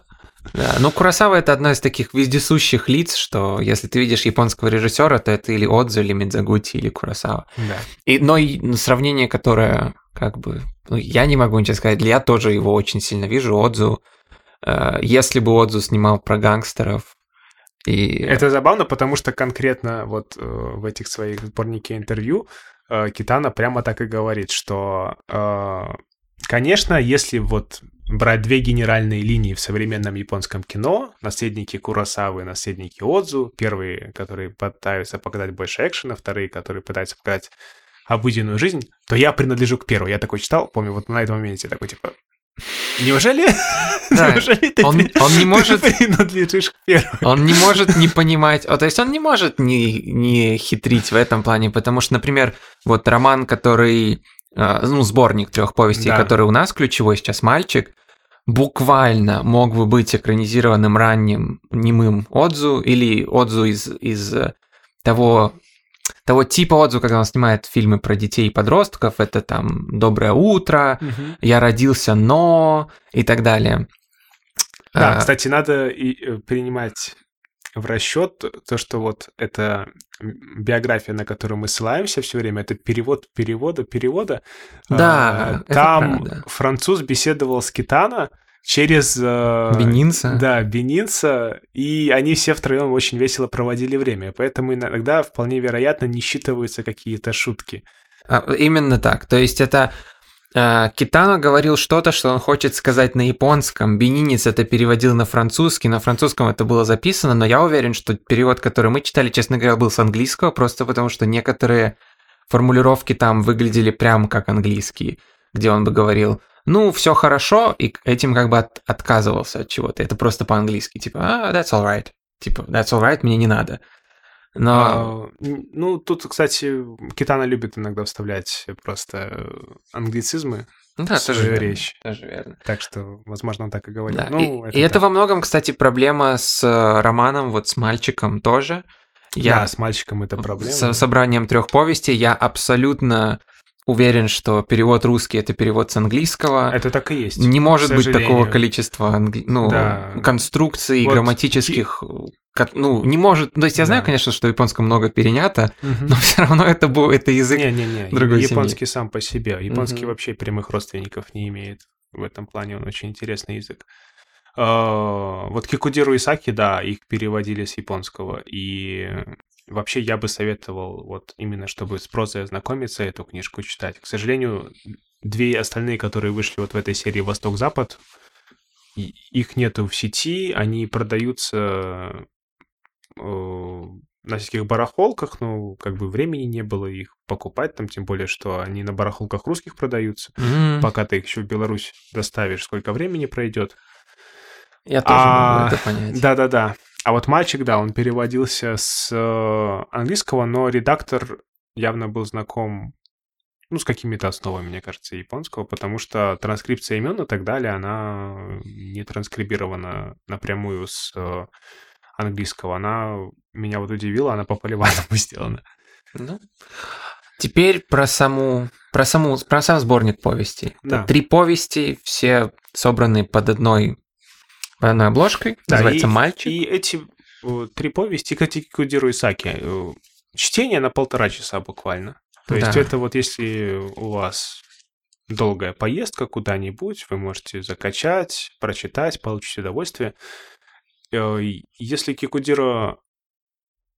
B: Да, ну Курасава это одно из таких вездесущих лиц, что если ты видишь японского режиссера, то это или Отзу, или Мидзагути, или Курасава.
A: Да.
B: И, но и ну, сравнение, которое как бы... Ну, я не могу ничего сказать, я тоже его очень сильно вижу, Отзу. Э, если бы Отзу снимал про гангстеров, и...
A: Это забавно, потому что конкретно вот э, в этих своих сборнике интервью э, Китана прямо так и говорит, что э, конечно, если вот брать две генеральные линии в современном японском кино, наследники Куросавы, наследники Отзу, первые, которые пытаются показать больше экшена, вторые, которые пытаются показать обыденную жизнь, то я принадлежу к первой. Я такой читал, помню, вот на этом моменте такой, типа, Неужели?
B: Да.
A: Неужели ты,
B: Он- он не
A: ты
B: может-
A: принадлежишь к первой?
B: Он не может не понимать, о, то есть он не может не, не хитрить в этом плане, потому что, например, вот роман, который, э, ну, сборник трех повестей,
A: Да.
B: который у нас ключевой сейчас «Мальчик», буквально мог бы быть экранизированным ранним немым Отзу или Отзу из, из э, того, того типа Отзу, когда он снимает фильмы про детей и подростков, это там «Доброе утро», «Я родился, но» и так далее.
A: Да,
B: А,
A: кстати, надо и, э, принимать в расчет то, что вот эта биография, на которую мы ссылаемся все время, это перевод перевода перевода.
B: Да,
A: А, Там француз беседовал с Китана через... э,
B: Бенинца.
A: Да, Бенинца, и они все втроем очень весело проводили время, поэтому иногда вполне вероятно не считываются какие-то шутки.
B: А, Именно так. То есть это а, Китано говорил что-то, что он хочет сказать на японском. Бенинец это переводил на французский. На французском это было записано, но я уверен, что перевод, который мы читали, честно говоря, был с английского, просто потому что некоторые формулировки там выглядели прям как английские, где он бы говорил, ну, все хорошо, и этим как бы от- отказывался от чего-то. Это просто по-английски, типа, а, that's alright. Типа, that's alright, мне не надо. Но...
A: А, ну, тут, кстати, Китана любит иногда вставлять просто э, англицизмы
B: да, тоже верно,
A: речь.
B: Тоже верно.
A: Так что, возможно, он так и говорит.
B: Да,
A: Ну,
B: и, и это
A: так.
B: во многом, кстати, проблема с э, романом, вот с мальчиком тоже. Я
A: Да, с мальчиком это проблема.
B: с собранием трех повестей, я абсолютно уверен, что перевод русский это перевод с английского.
A: Это так и есть.
B: Не может быть такого количества англи- ну,
A: Да.
B: конструкций,
A: Вот
B: грамматических. Ну, не может. То есть я знаю,
A: Да.
B: конечно, что в японском много перенято,
A: Мгм.
B: но [LAUGHS] все равно это был это язык.
A: Не-не-не,
B: другой
A: японский сам по себе. Японский
B: Мгм.
A: вообще прямых родственников не имеет. В этом плане он очень интересный язык. А, Вот Кикудиру Исаки, да, их переводили с японского. И вообще я бы советовал, вот именно чтобы с прозой ознакомиться, эту книжку читать. К сожалению, две остальные, которые вышли вот в этой серии «Восток-Запад», их нету в сети, они продаются э, на всяких барахолках, но как бы времени не было их покупать, там тем более, что они на барахолках русских продаются.
B: М,
A: Пока ты их еще в Беларусь доставишь, сколько времени пройдет.
B: Я тоже
A: А,
B: могу это понять.
A: Да-да-да. А вот мальчик, да, он переводился с э, английского, но редактор явно был знаком ну, с какими-то основами, мне кажется, японского, потому что транскрипция имен и так далее, она не транскрибирована напрямую с э, английского. Она меня вот удивила, она по поливаному [LAUGHS] сделана.
B: Ну, теперь про саму, про саму, про сам сборник повестей. Это
A: Да.
B: Три повести, все собраны под одной, одной обложкой.
A: Да,
B: называется
A: и-
B: «Мальчик».
A: И эти э, три повести Катикудиру Исаки. э, Чтение на полтора часа буквально. То есть
B: Да.
A: это вот если у вас долгая поездка куда-нибудь, вы можете закачать, прочитать, получить удовольствие. Э, Если Кикудиро,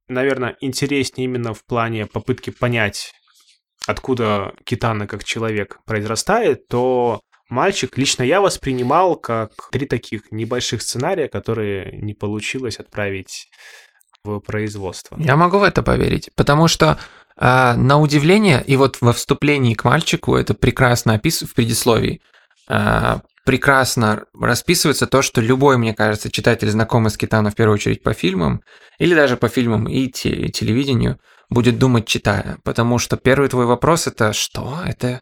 A: наверное, интереснее именно в плане попытки понять, откуда Китана как человек произрастает, то мальчик лично я воспринимал как три таких небольших сценария, которые не получилось отправить в производство.
B: Я могу в это поверить, потому что а, на удивление, и вот во вступлении к мальчику это прекрасно описывается в предисловии, а, прекрасно расписывается то, что любой, мне кажется, читатель, знакомый с Китану в первую очередь по фильмам, или даже по фильмам и те- и телевидению, будет думать, читая. Потому что первый твой вопрос это что? Это,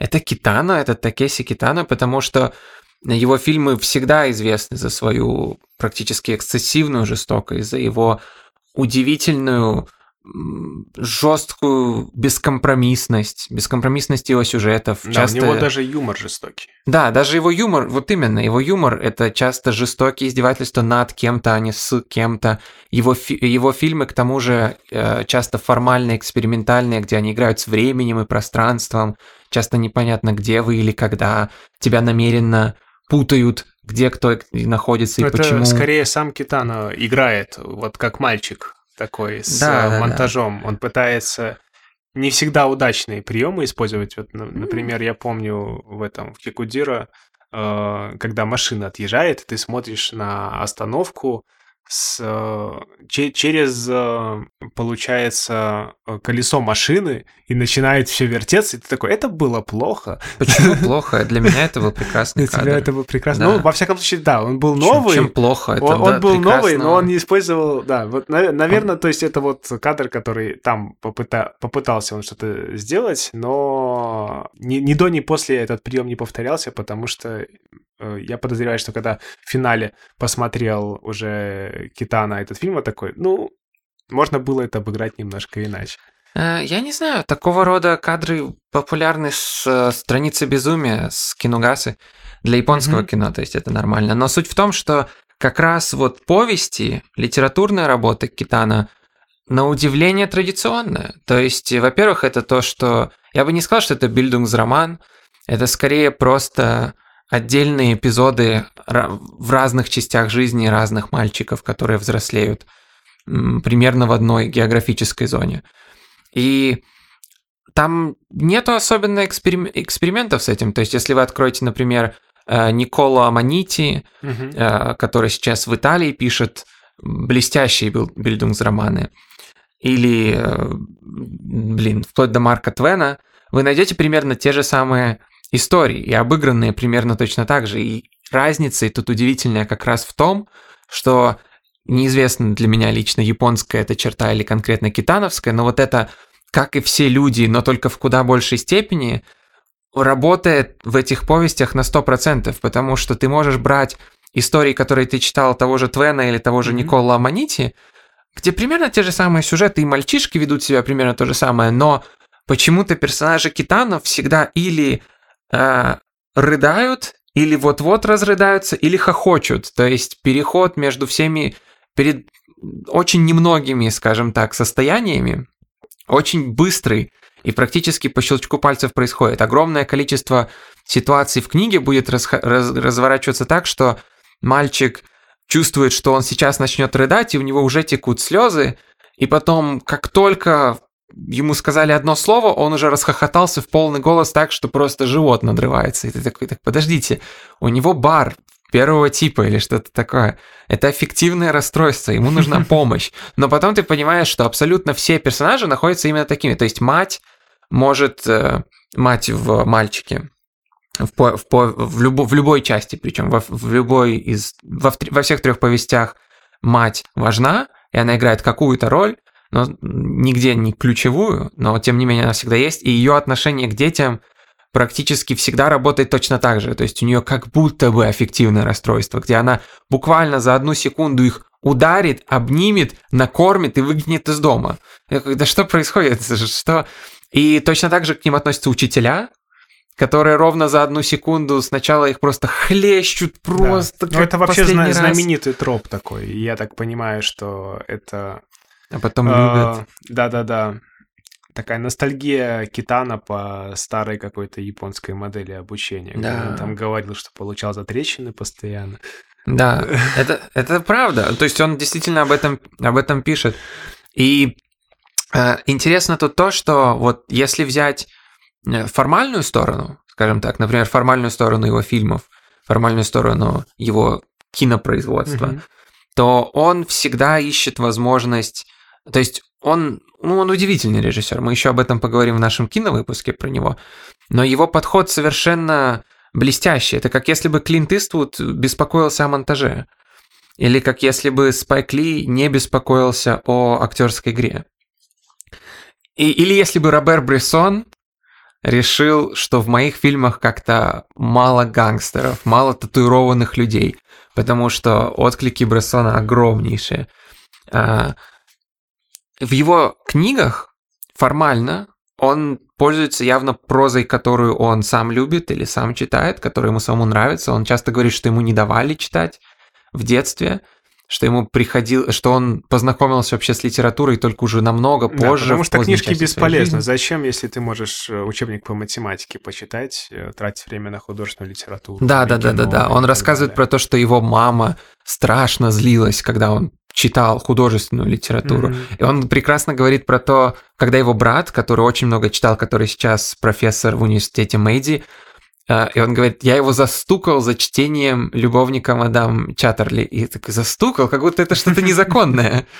B: это Китано, это Такеси Китано, потому что его фильмы всегда известны за свою практически эксцессивную жестокость, за его удивительную жесткую бескомпромиссность, бескомпромиссность его сюжетов.
A: Да,
B: часто...
A: у него даже юмор жестокий.
B: Да, даже его юмор, вот именно, его юмор это часто жестокие издевательства над кем-то, а не с кем-то. Его, фи- его фильмы, к тому же, э, часто формально экспериментальные, где они играют с временем и пространством. Часто непонятно, где вы или когда. Тебя намеренно путают, где кто находится и
A: Ну, это
B: почему.
A: скорее сам Китано играет, вот как мальчик такой, с
B: Да,
A: э,
B: да, да.
A: монтажом. Он пытается не всегда удачные приемы использовать. Вот, например, я помню в этом, в Кикудира, э, когда машина отъезжает, ты смотришь на остановку, с, э, че, через, э, получается, э, колесо машины и начинает все вертеться, и ты такой, это было плохо.
B: Почему [LAUGHS] плохо? Для меня это был прекрасный
A: кадр. Для тебя это был прекрасный. Да. Ну, во всяком случае, да, он был новый.
B: Чем, чем плохо? Это,
A: он,
B: да,
A: он был прекрасно. новый, но он не использовал, да, вот, наверное, то есть это вот кадр, который там попыта, попытался он что-то сделать, но ни, ни до, ни после этот прием не повторялся, потому что я подозреваю, что когда в финале посмотрел уже Китана этот фильм, вот такой, ну, можно было это обыграть немножко иначе.
B: Э, я не знаю, такого рода кадры популярны с э, страницы безумия, с киногасы для японского mm-hmm. кино, то есть это нормально. Но суть в том, что как раз вот повести, литературная работа Китана на удивление традиционная. То есть, во-первых, это то, что... Я бы не сказал, что это бильдунгс-роман, это скорее просто отдельные эпизоды в разных частях жизни разных мальчиков, которые взрослеют примерно в одной географической зоне. И там нету особенно эксперим... экспериментов с этим. То есть, если вы откроете, например, э, Николо Аманити, угу. который сейчас в Италии пишет блестящие бильдунгс-романы, или, э, блин, вплоть до Марка Твена, вы найдете примерно те же самые истории, и обыгранные примерно точно так же. И разница и тут удивительная как раз в том, что неизвестно для меня лично, японская эта черта или конкретно китановская, но вот это, как и все люди, но только в куда большей степени, работает в этих повестях на 100%, потому что ты можешь брать истории, которые ты читал того же Твена или того же mm-hmm. Никола Аманити, где примерно те же самые сюжеты, и мальчишки ведут себя примерно то же самое, но почему-то персонажи Китанов всегда или э, рыдают, или вот-вот разрыдаются, или хохочут. То есть переход между всеми, перед очень немногими, скажем так, состояниями, очень быстрый и практически по щелчку пальцев происходит. Огромное количество ситуаций в книге будет раз, раз, разворачиваться так, что мальчик чувствует, что он сейчас начнет рыдать, и у него уже текут слезы, и потом, как только ему сказали одно слово, он уже расхохотался в полный голос так, что просто живот надрывается. И ты такой, так подождите, у него бар первого типа или что-то такое. Это аффективное расстройство, ему нужна [LAUGHS] помощь. Но потом ты понимаешь, что абсолютно все персонажи находятся именно такими. То есть мать может, э, мать в мальчике, в, по, в, по, в, любо, в любой части, причем в, в любой из, во, во всех трех повестях мать важна, и она играет какую-то роль, но нигде не ключевую, но тем не менее она всегда есть, и ее отношение к детям практически всегда работает точно так же. То есть у нее как будто бы аффективное расстройство, где она буквально за одну секунду их ударит, обнимет, накормит и выгонит из дома. Я говорю, да что происходит? Что? И точно так же к ним относятся учителя, которые ровно за одну секунду сначала их просто хлещут просто. Да.
A: Ну, это вообще зна- знаменитый троп такой. Я так понимаю, что это
B: а потом а, любят.
A: Да-да-да. Такая ностальгия Китана по старой какой-то японской модели обучения. Да. Он там говорил, что получал затрещины постоянно.
B: Да, [LAUGHS] это, это правда. То есть он действительно об этом, об этом пишет. И э, интересно тут то, что вот если взять э, формальную сторону, скажем так, например, формальную сторону его фильмов, формальную сторону его кинопроизводства, mm-hmm. то он всегда ищет возможность то есть он, ну, он удивительный режиссер. Мы еще об этом поговорим в нашем киновыпуске про него. Но его подход совершенно блестящий. Это как если бы Клинт Иствуд беспокоился о монтаже. Или как если бы Спайк Ли не беспокоился о актерской игре. И, или если бы Робер Брессон решил, что в моих фильмах как-то мало гангстеров, мало татуированных людей, потому что отклики Брессона огромнейшие. В его книгах формально он пользуется явно прозой, которую он сам любит или сам читает, которая ему самому нравится. Он часто говорит, что ему не давали читать в детстве, что ему приходил, что он познакомился вообще с литературой только уже намного позже.
A: Да, потому что книжки бесполезны. Зачем, если ты можешь э, учебник по математике почитать, э, тратить время на художественную литературу?
B: Да, да, да, да, да. Он рассказывает про то, что его мама страшно злилась, когда он читал художественную литературу. Mm-hmm. И он прекрасно говорит про то, когда его брат, который очень много читал, который сейчас профессор в университете Мэйди, э, и он говорит, я его застукал за чтением любовника мадам Чаттерли. И такой, застукал, как будто это что-то незаконное. [LAUGHS]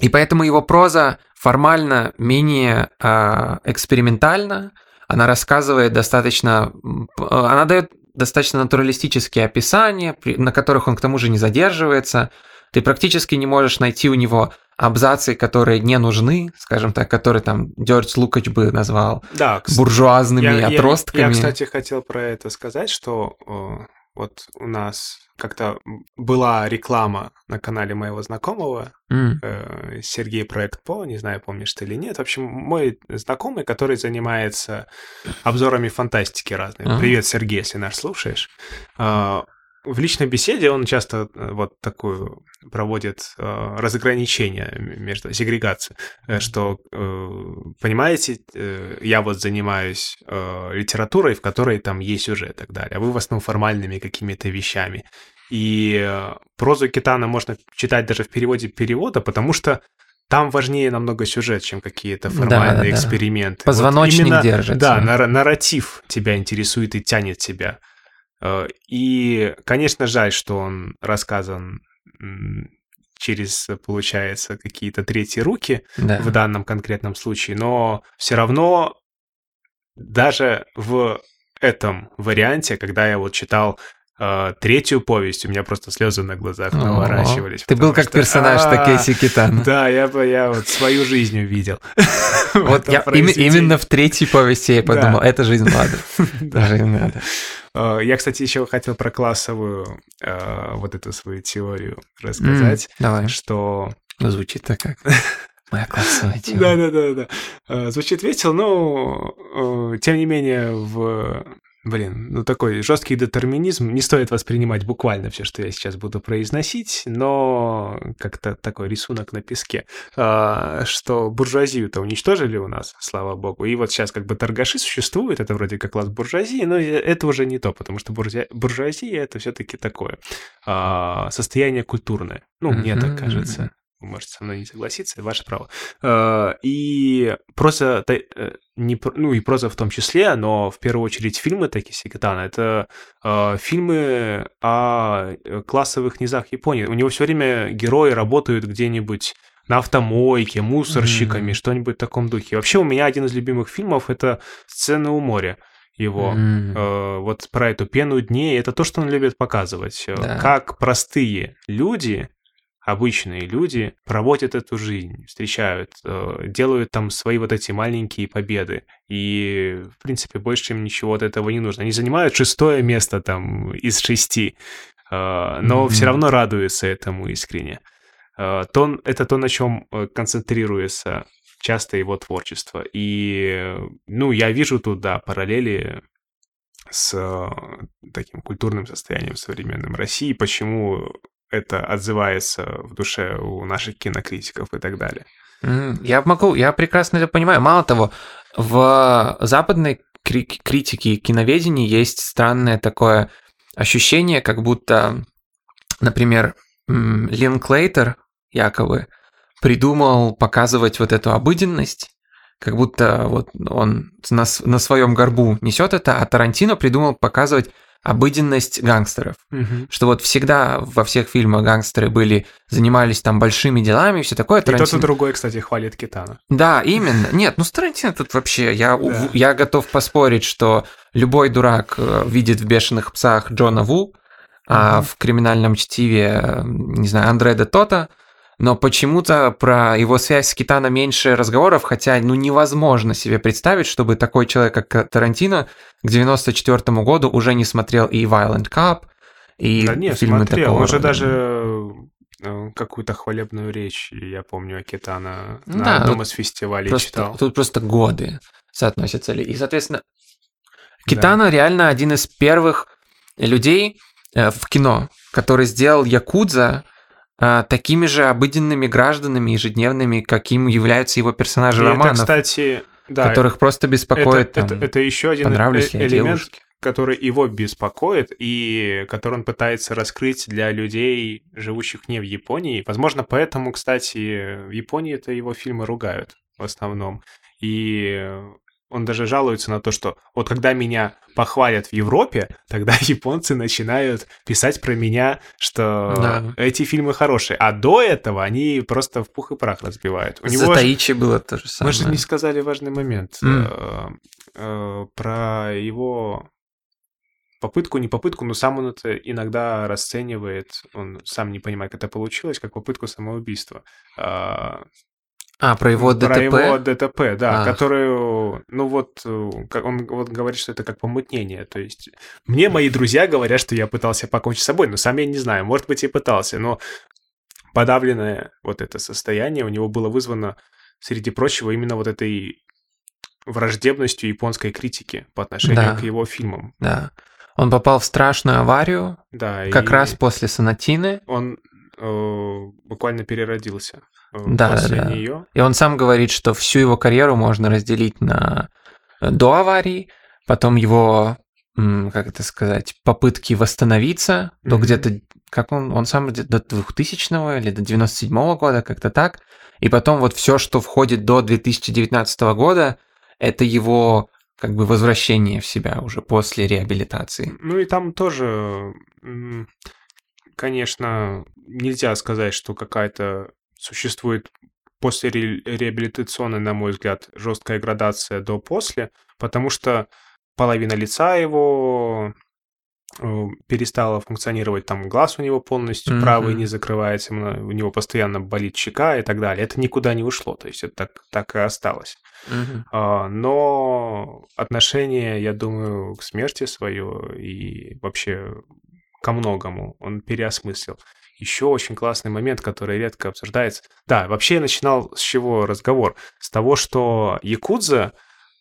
B: И поэтому его проза формально менее а, экспериментальна, она рассказывает достаточно, она дает достаточно натуралистические описания, на которых он к тому же не задерживается. Ты практически не можешь найти у него абзацы, которые не нужны, скажем так, которые там Дёрдж Лукач бы назвал
A: да,
B: буржуазными я, отростками.
A: Я, я, кстати, хотел про это сказать, что вот у нас как-то была реклама на канале моего знакомого, mm. Сергей Проект По, не знаю, помнишь ты или нет. В общем, мой знакомый, который занимается обзорами фантастики разной. Uh-huh. Привет, Сергей, если нас слушаешь. В личной беседе он часто э, вот такую проводит э, разограничение между сегрегацией, э, что, э, понимаете, э, я вот занимаюсь э, литературой, в которой там есть сюжет и так далее, а вы в основном формальными какими-то вещами. И э, прозу Китана можно читать даже в переводе перевода, потому что там важнее намного сюжет, чем какие-то формальные да, да, эксперименты.
B: Позвоночник вот именно, держится.
A: Да, нар- нарратив тебя интересует и тянет тебя. Э, и, конечно, жаль, что он рассказан через, получается, какие-то третьи руки да. в данном конкретном случае, но все равно даже в этом варианте, когда я вот читал э, третью повесть, у меня просто слезы на глазах О-о-о. наворачивались.
B: Ты был как что, персонаж Такеси Китана.
A: Да, я я вот свою жизнь увидел. [LAUGHS]
B: Вот я именно в третьей повести я подумал, это жизнь [LAUGHS] Влада. Жизнь надо.
A: Я, кстати, еще хотел про классовую э, вот эту свою теорию рассказать.
B: Давай.
A: Что...
B: Ну, звучит-то как [LAUGHS] моя классовая теория.
A: Да-да-да. Э, звучит весело, но тем не менее в Блин, ну такой жесткий детерминизм. Не стоит воспринимать буквально все, что я сейчас буду произносить, но как-то такой рисунок на песке, а, что буржуазию-то уничтожили у нас, слава богу. И вот сейчас как бы торгаши существуют, это вроде как класс буржуазии, но это уже не то, потому что буржуазия, буржуазия это все-таки такое а, состояние культурное. Ну, мне так кажется вы можете со мной не согласиться, это ваше право. Э, и проза, э, не, ну и проза в том числе, но в первую очередь фильмы Такиси Китана, это э, фильмы о классовых низах Японии. У него все время герои работают где-нибудь на автомойке, мусорщиками, mm-hmm. что-нибудь в таком духе. Вообще у меня один из любимых фильмов это «Сцена у моря» его. Mm. Э, вот про эту пену дней. Это то, что он любит показывать. Да. Как простые люди обычные люди проводят эту жизнь, встречают, э, делают там свои вот эти маленькие победы. И, в принципе, больше им ничего от этого не нужно. Они занимают шестое место там из шести, э, но mm-hmm. все равно радуются этому искренне. Э, то, это то, на чем концентрируется часто его творчество. И, ну, я вижу тут, да, параллели с таким культурным состоянием в современном России, почему это отзывается в душе у наших кинокритиков и так далее.
B: Я могу, я прекрасно это понимаю. Мало того, в западной критике и киноведении есть странное такое ощущение, как будто, например, Лин Клейтер якобы придумал показывать вот эту обыденность, как будто вот он на, на своем горбу несет это, а Тарантино придумал показывать обыденность гангстеров. Угу. Что вот всегда во всех фильмах гангстеры были, занимались там большими делами и все такое.
A: Тарантино... И тот и другой, кстати, хвалит Китана.
B: Да, именно. Нет, ну с Тарантино тут вообще, я, да. я готов поспорить, что любой дурак э, видит в «Бешеных псах» Джона Ву, угу. а в «Криминальном чтиве», э, не знаю, Андре де Тота, но почему-то про его связь с Китана меньше разговоров, хотя ну невозможно себе представить, чтобы такой человек, как Тарантино, к 94 году уже не смотрел и Violent Cup, и
A: да нет, фильмы смотрел. такого... Он же даже э, какую-то хвалебную речь, я помню, о Китана ну, на да, одном из фестивалей
B: просто,
A: читал.
B: Тут просто годы соотносятся. И, соответственно, Китана да. реально один из первых людей э, в кино, который сделал Якудза такими же обыденными гражданами ежедневными, каким являются его персонажи и романов.
A: Это, кстати, да,
B: которых просто беспокоит
A: это, там, это, это еще один э- элемент, который его беспокоит и который он пытается раскрыть для людей, живущих не в Японии. Возможно, поэтому, кстати, в Японии это его фильмы ругают в основном. И он даже жалуется на то, что вот когда меня похвалят в Европе, [LAUGHS] тогда японцы начинают писать про меня, что да. эти фильмы хорошие. А до этого они просто в пух и прах разбивают.
B: У него Таичи было то же самое.
A: Мы же не сказали важный момент mm. про его попытку, не попытку, но сам он это иногда расценивает, он сам не понимает, как это получилось, как попытку самоубийства. А,
B: про его ДТП?
A: Про его ДТП, да, а. которую, ну вот, как он вот говорит, что это как помутнение, то есть мне мои друзья говорят, что я пытался покончить с собой, но сам я не знаю, может быть, и пытался, но подавленное вот это состояние у него было вызвано, среди прочего, именно вот этой враждебностью японской критики по отношению да. к его фильмам.
B: Да. Он попал в страшную аварию, да, как раз после сонатины.
A: Он буквально переродился э, да, после да, нее.
B: И он сам говорит, что всю его карьеру можно разделить на э, до аварии, потом его, как это сказать, попытки восстановиться mm-hmm. до где-то, как он, он сам до 2000 или до 97 -го года, как-то так. И потом вот все, что входит до 2019 года, это его как бы возвращение в себя уже после реабилитации.
A: Ну и там тоже, конечно, нельзя сказать, что какая-то существует после ре- реабилитационной, на мой взгляд, жесткая градация до-после, потому что половина лица его Э, перестала функционировать, там глаз у него полностью mm-hmm. правый не закрывается, у него постоянно болит щека и так далее. Это никуда не ушло, то есть это так, так и осталось. Mm-hmm. Но отношение, я думаю, к смерти свое и вообще ко многому он переосмыслил. Еще очень классный момент, который редко обсуждается. Да, вообще я начинал с чего разговор? С того, что Якудза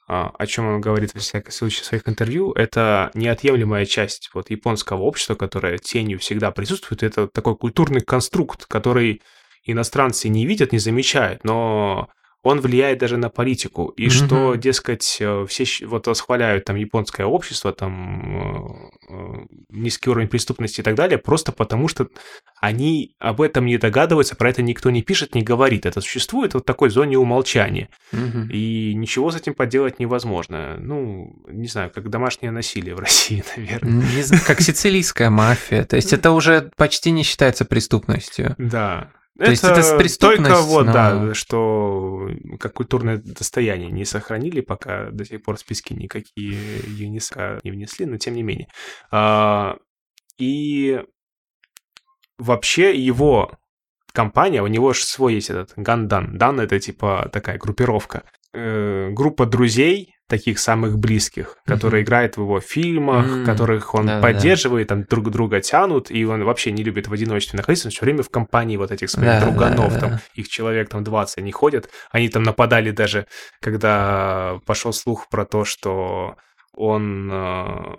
A: а, о чем он говорит во всяком случае в своих интервью, это неотъемлемая часть вот японского общества, которая тенью всегда присутствует. Это такой культурный конструкт, который иностранцы не видят, не замечают, но он влияет даже на политику. И mm-hmm. что, дескать, э, все вот восхваляют там японское общество, там э, э, низкий уровень преступности и так далее, просто потому что они об этом не догадываются, про это никто не пишет, не говорит. Это существует вот в такой зоне умолчания. Mm-hmm. И ничего с этим поделать невозможно. Ну, не знаю, как домашнее насилие в [LAUGHS] России, наверное.
B: Не знаю, как сицилийская мафия. То есть это уже почти не считается преступностью.
A: Да. То это есть это преступность, только вот, но... да, что как культурное достояние не сохранили, пока до сих пор списки никакие ЮНЕСКО не внесли, но тем не менее. А, и вообще его компания, у него же свой есть этот Гандан. Дан — это типа такая группировка. Э, группа друзей, таких самых близких, которые mm-hmm. играют в его фильмах, mm-hmm. которых он да, поддерживает, да. там друг друга тянут, и он вообще не любит в одиночестве находиться, он все время в компании вот этих своих да, друганов, да, там, да. их человек там 20, они ходят, они там нападали даже, когда пошел слух про то, что он э,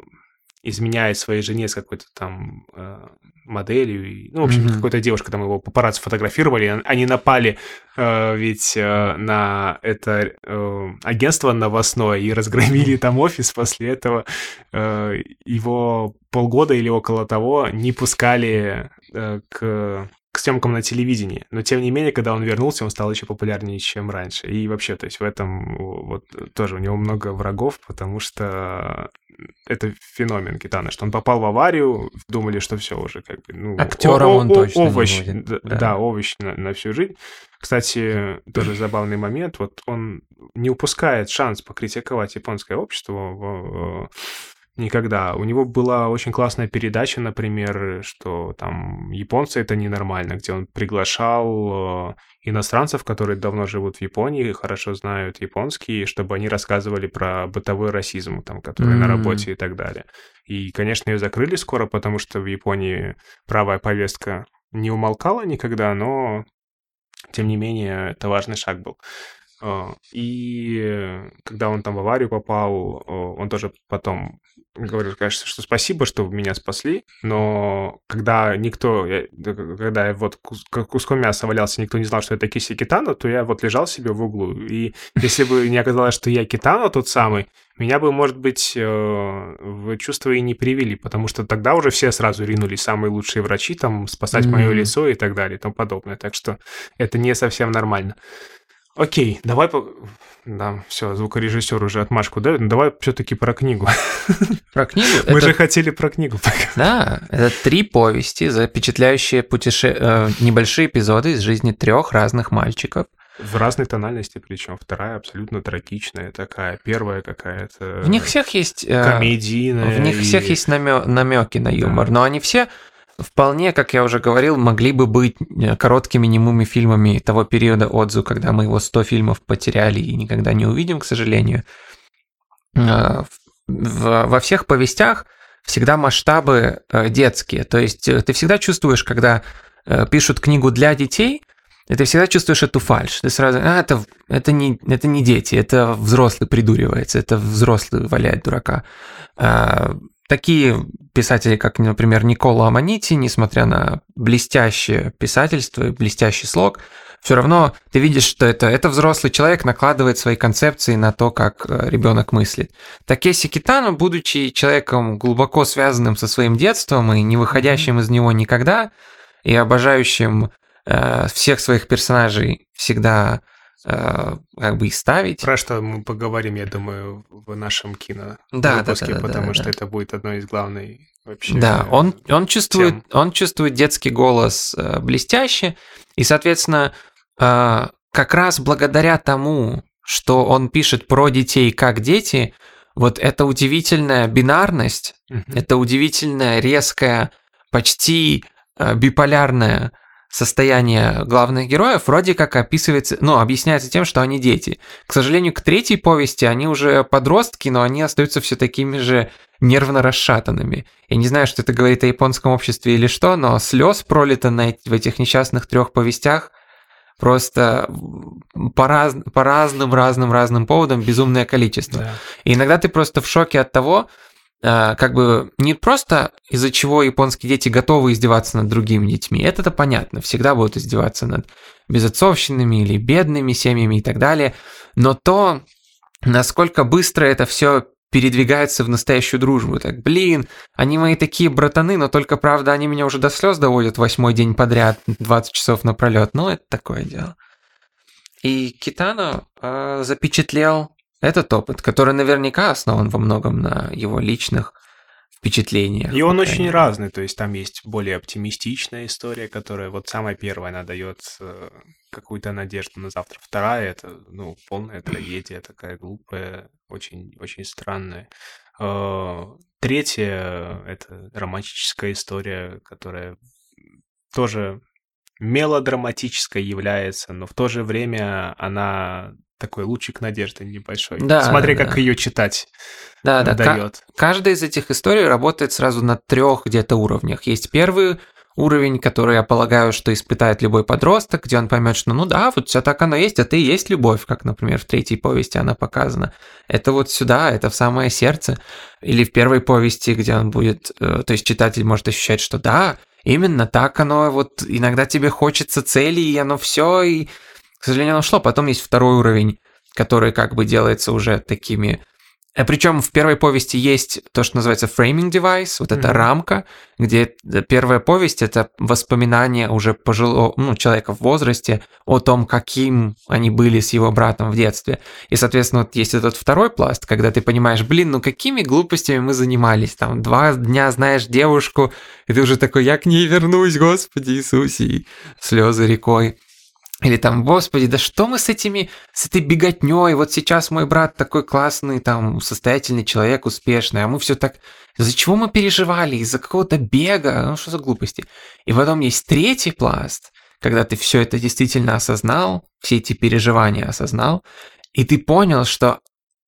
A: изменяет своей жене с какой-то там э, моделью. Ну, в общем, mm-hmm. какой-то девушка там его папарацци фотографировали. Они напали э, ведь э, на это э, агентство новостное и разгромили там офис. После этого э, его полгода или около того не пускали э, к к съемкам на телевидении. Но тем не менее, когда он вернулся, он стал еще популярнее, чем раньше. И вообще, то есть в этом вот тоже у него много врагов, потому что это феномен Китана, что он попал в аварию, думали, что все уже как бы... Ну,
B: Актером о- он о- точно
A: овощ, не будет. Да, да овощ на, на всю жизнь. Кстати, тоже забавный момент, вот он не упускает шанс покритиковать японское общество Никогда. У него была очень классная передача, например, что там японцы это ненормально, где он приглашал э, иностранцев, которые давно живут в Японии, хорошо знают японский, чтобы они рассказывали про бытовой расизм, там, который mm-hmm. на работе и так далее. И, конечно, ее закрыли скоро, потому что в Японии правая повестка не умолкала никогда, но тем не менее это важный шаг был. А, и когда он там в аварию попал, он тоже потом говорю, конечно, что спасибо, что меня спасли, но когда никто, я, когда я вот куском мяса валялся, никто не знал, что это Киси Китано, то я вот лежал себе в углу. И [LAUGHS] если бы не оказалось, что я Китано тот самый, меня бы, может быть, э, в чувство и не привели, потому что тогда уже все сразу ринулись, самые лучшие врачи, там, спасать mm-hmm. мое лицо и так далее и тому подобное. Так что это не совсем нормально. Окей, давай... По... Да, все, звукорежиссер уже отмашку дает. Ну, давай все-таки про книгу. [LAUGHS]
B: Про книгу?
A: Мы это... же хотели про книгу.
B: Да, это три повести, запечатляющие путеше... Э, небольшие эпизоды из жизни трех разных мальчиков.
A: В разной тональности, причем вторая абсолютно трагичная такая, первая какая-то.
B: В них всех есть
A: э, комедийная.
B: В них и... всех есть намеки на юмор, да. но они все вполне, как я уже говорил, могли бы быть э, короткими немыми фильмами того периода Отзу, когда мы его 100 фильмов потеряли и никогда не увидим, к сожалению. Э, во всех повестях всегда масштабы э, детские. То есть ты всегда чувствуешь, когда пишут книгу для детей, и ты всегда чувствуешь эту фальш. Ты сразу, а, это, это, не, это не дети, это взрослый придуривается, это взрослый валяет дурака такие писатели, как, например, Никола Аманити, несмотря на блестящее писательство и блестящий слог, все равно ты видишь, что это, это взрослый человек накладывает свои концепции на то, как э, ребенок мыслит. Такеси Китано, будучи человеком глубоко связанным со своим детством и не выходящим из него никогда, и обожающим э, всех своих персонажей всегда как бы и ставить.
A: Про что мы поговорим, я думаю, в нашем кино
B: да, выпуске, да, да,
A: да, потому
B: да,
A: что
B: да.
A: это будет одно из главных вообще.
B: Да, он, он, чувствует, тем. он чувствует детский голос э, блестяще, и, соответственно, э, как раз благодаря тому, что он пишет про детей как дети, вот эта удивительная бинарность, mm-hmm. это удивительная резкая, почти э, биполярная состояние главных героев вроде как описывается, ну, объясняется тем, что они дети. К сожалению, к третьей повести они уже подростки, но они остаются все такими же нервно расшатанными. Я не знаю, что это говорит о японском обществе или что, но слез пролито на, в этих несчастных трех повестях просто по, раз, по разным, разным, разным поводам безумное количество. Да. И иногда ты просто в шоке от того, как бы не просто из-за чего японские дети готовы издеваться над другими детьми, это-то понятно, всегда будут издеваться над безотцовщинами или бедными семьями и так далее, но то, насколько быстро это все передвигается в настоящую дружбу. Так, блин, они мои такие братаны, но только, правда, они меня уже до слез доводят восьмой день подряд, 20 часов напролет. Ну, это такое дело. И Китано э, запечатлел этот опыт, который наверняка основан во многом на его личных впечатлениях.
A: И он очень разный, то есть там есть более оптимистичная история, которая вот самая первая, она дает э, какую-то надежду на завтра. Вторая это, ну, полная трагедия, такая глупая, очень, очень странная. Э, третья это романтическая история, которая тоже мелодраматической является, но в то же время она такой лучик надежды небольшой. Да, Смотри, да, как да. ее читать.
B: Да, да. Дает. Каждая из этих историй работает сразу на трех где-то уровнях. Есть первый уровень, который я полагаю, что испытает любой подросток, где он поймет, что ну да, вот все так оно есть, это и есть любовь, как, например, в третьей повести она показана. Это вот сюда, это в самое сердце. Или в первой повести, где он будет, э, то есть читатель может ощущать, что да, именно так оно, вот иногда тебе хочется цели, и оно все, и к сожалению, оно шло. Потом есть второй уровень, который как бы делается уже такими... Э, Причем в первой повести есть то, что называется framing device, вот mm-hmm. эта рамка, где первая повесть — это воспоминания уже пожилого ну, человека в возрасте о том, каким они были с его братом в детстве. И, соответственно, вот есть этот второй пласт, когда ты понимаешь, блин, ну какими глупостями мы занимались, там, два дня знаешь девушку, и ты уже такой, я к ней вернусь, Господи Иисусе, и слезы рекой. Или там, господи, да что мы с этими, с этой беготней, вот сейчас мой брат такой классный, там, состоятельный человек, успешный, а мы все так, из-за чего мы переживали, из-за какого-то бега, ну что за глупости. И потом есть третий пласт, когда ты все это действительно осознал, все эти переживания осознал, и ты понял, что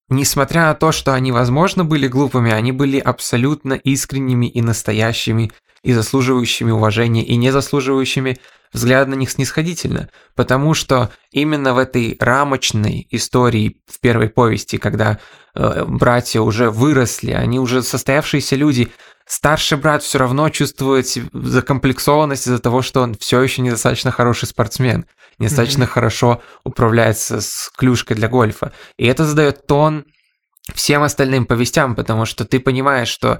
B: несмотря на то, что они, возможно, были глупыми, они были абсолютно искренними и настоящими, и заслуживающими уважения, и не заслуживающими взгляд на них снисходительно, потому что именно в этой рамочной истории в первой повести, когда э, братья уже выросли, они уже состоявшиеся люди, старший брат все равно чувствует закомплексованность из-за того, что он все еще недостаточно хороший спортсмен, недостаточно mm-hmm. хорошо управляется с клюшкой для гольфа. И это задает тон всем остальным повестям, потому что ты понимаешь, что э,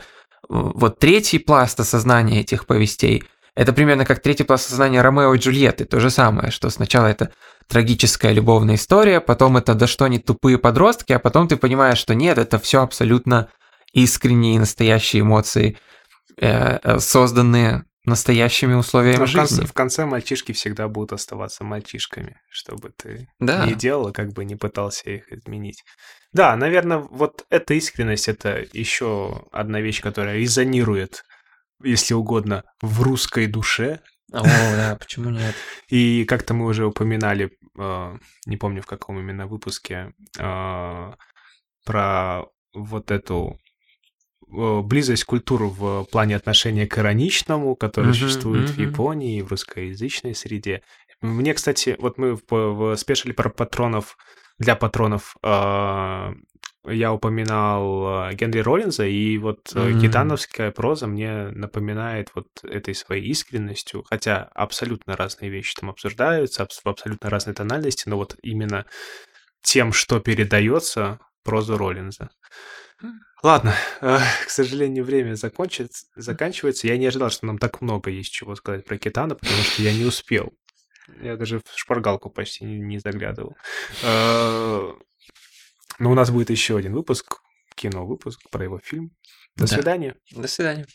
B: вот третий пласт осознания этих повестей это примерно как третий пласт осознания Ромео и Джульетты, то же самое, что сначала это трагическая любовная история, потом это да что они тупые подростки, а потом ты понимаешь, что нет, это все абсолютно искренние настоящие эмоции, э, э, созданные настоящими условиями
A: Но
B: жизни.
A: В конце, в конце мальчишки всегда будут оставаться мальчишками, чтобы ты
B: да.
A: не делал, как бы не пытался их изменить. Да, наверное, вот эта искренность это еще одна вещь, которая резонирует, если угодно, в русской душе.
B: О, да, почему нет? [LAUGHS]
A: И как-то мы уже упоминали, э, не помню в каком именно выпуске, э, про вот эту Э, близость культур в плане отношения к ироничному, который uh-huh, существует uh-huh. в Японии и в русскоязычной среде. Мне, кстати, вот мы в, в спешили про патронов для патронов э, я упоминал э, Генри Роллинза, и вот mm-hmm. гитановская проза мне напоминает вот этой своей искренностью, хотя абсолютно разные вещи там обсуждаются, в абсолютно разной тональности, но вот именно тем, что передается, прозу Роллинза. Ладно, э, к сожалению, время закончится, заканчивается. Я не ожидал, что нам так много есть чего сказать про Китана, потому что я не успел. Я даже в шпаргалку почти не, не заглядывал. Э, но у нас будет еще один выпуск, кино-выпуск про его фильм. До да. свидания.
B: До свидания.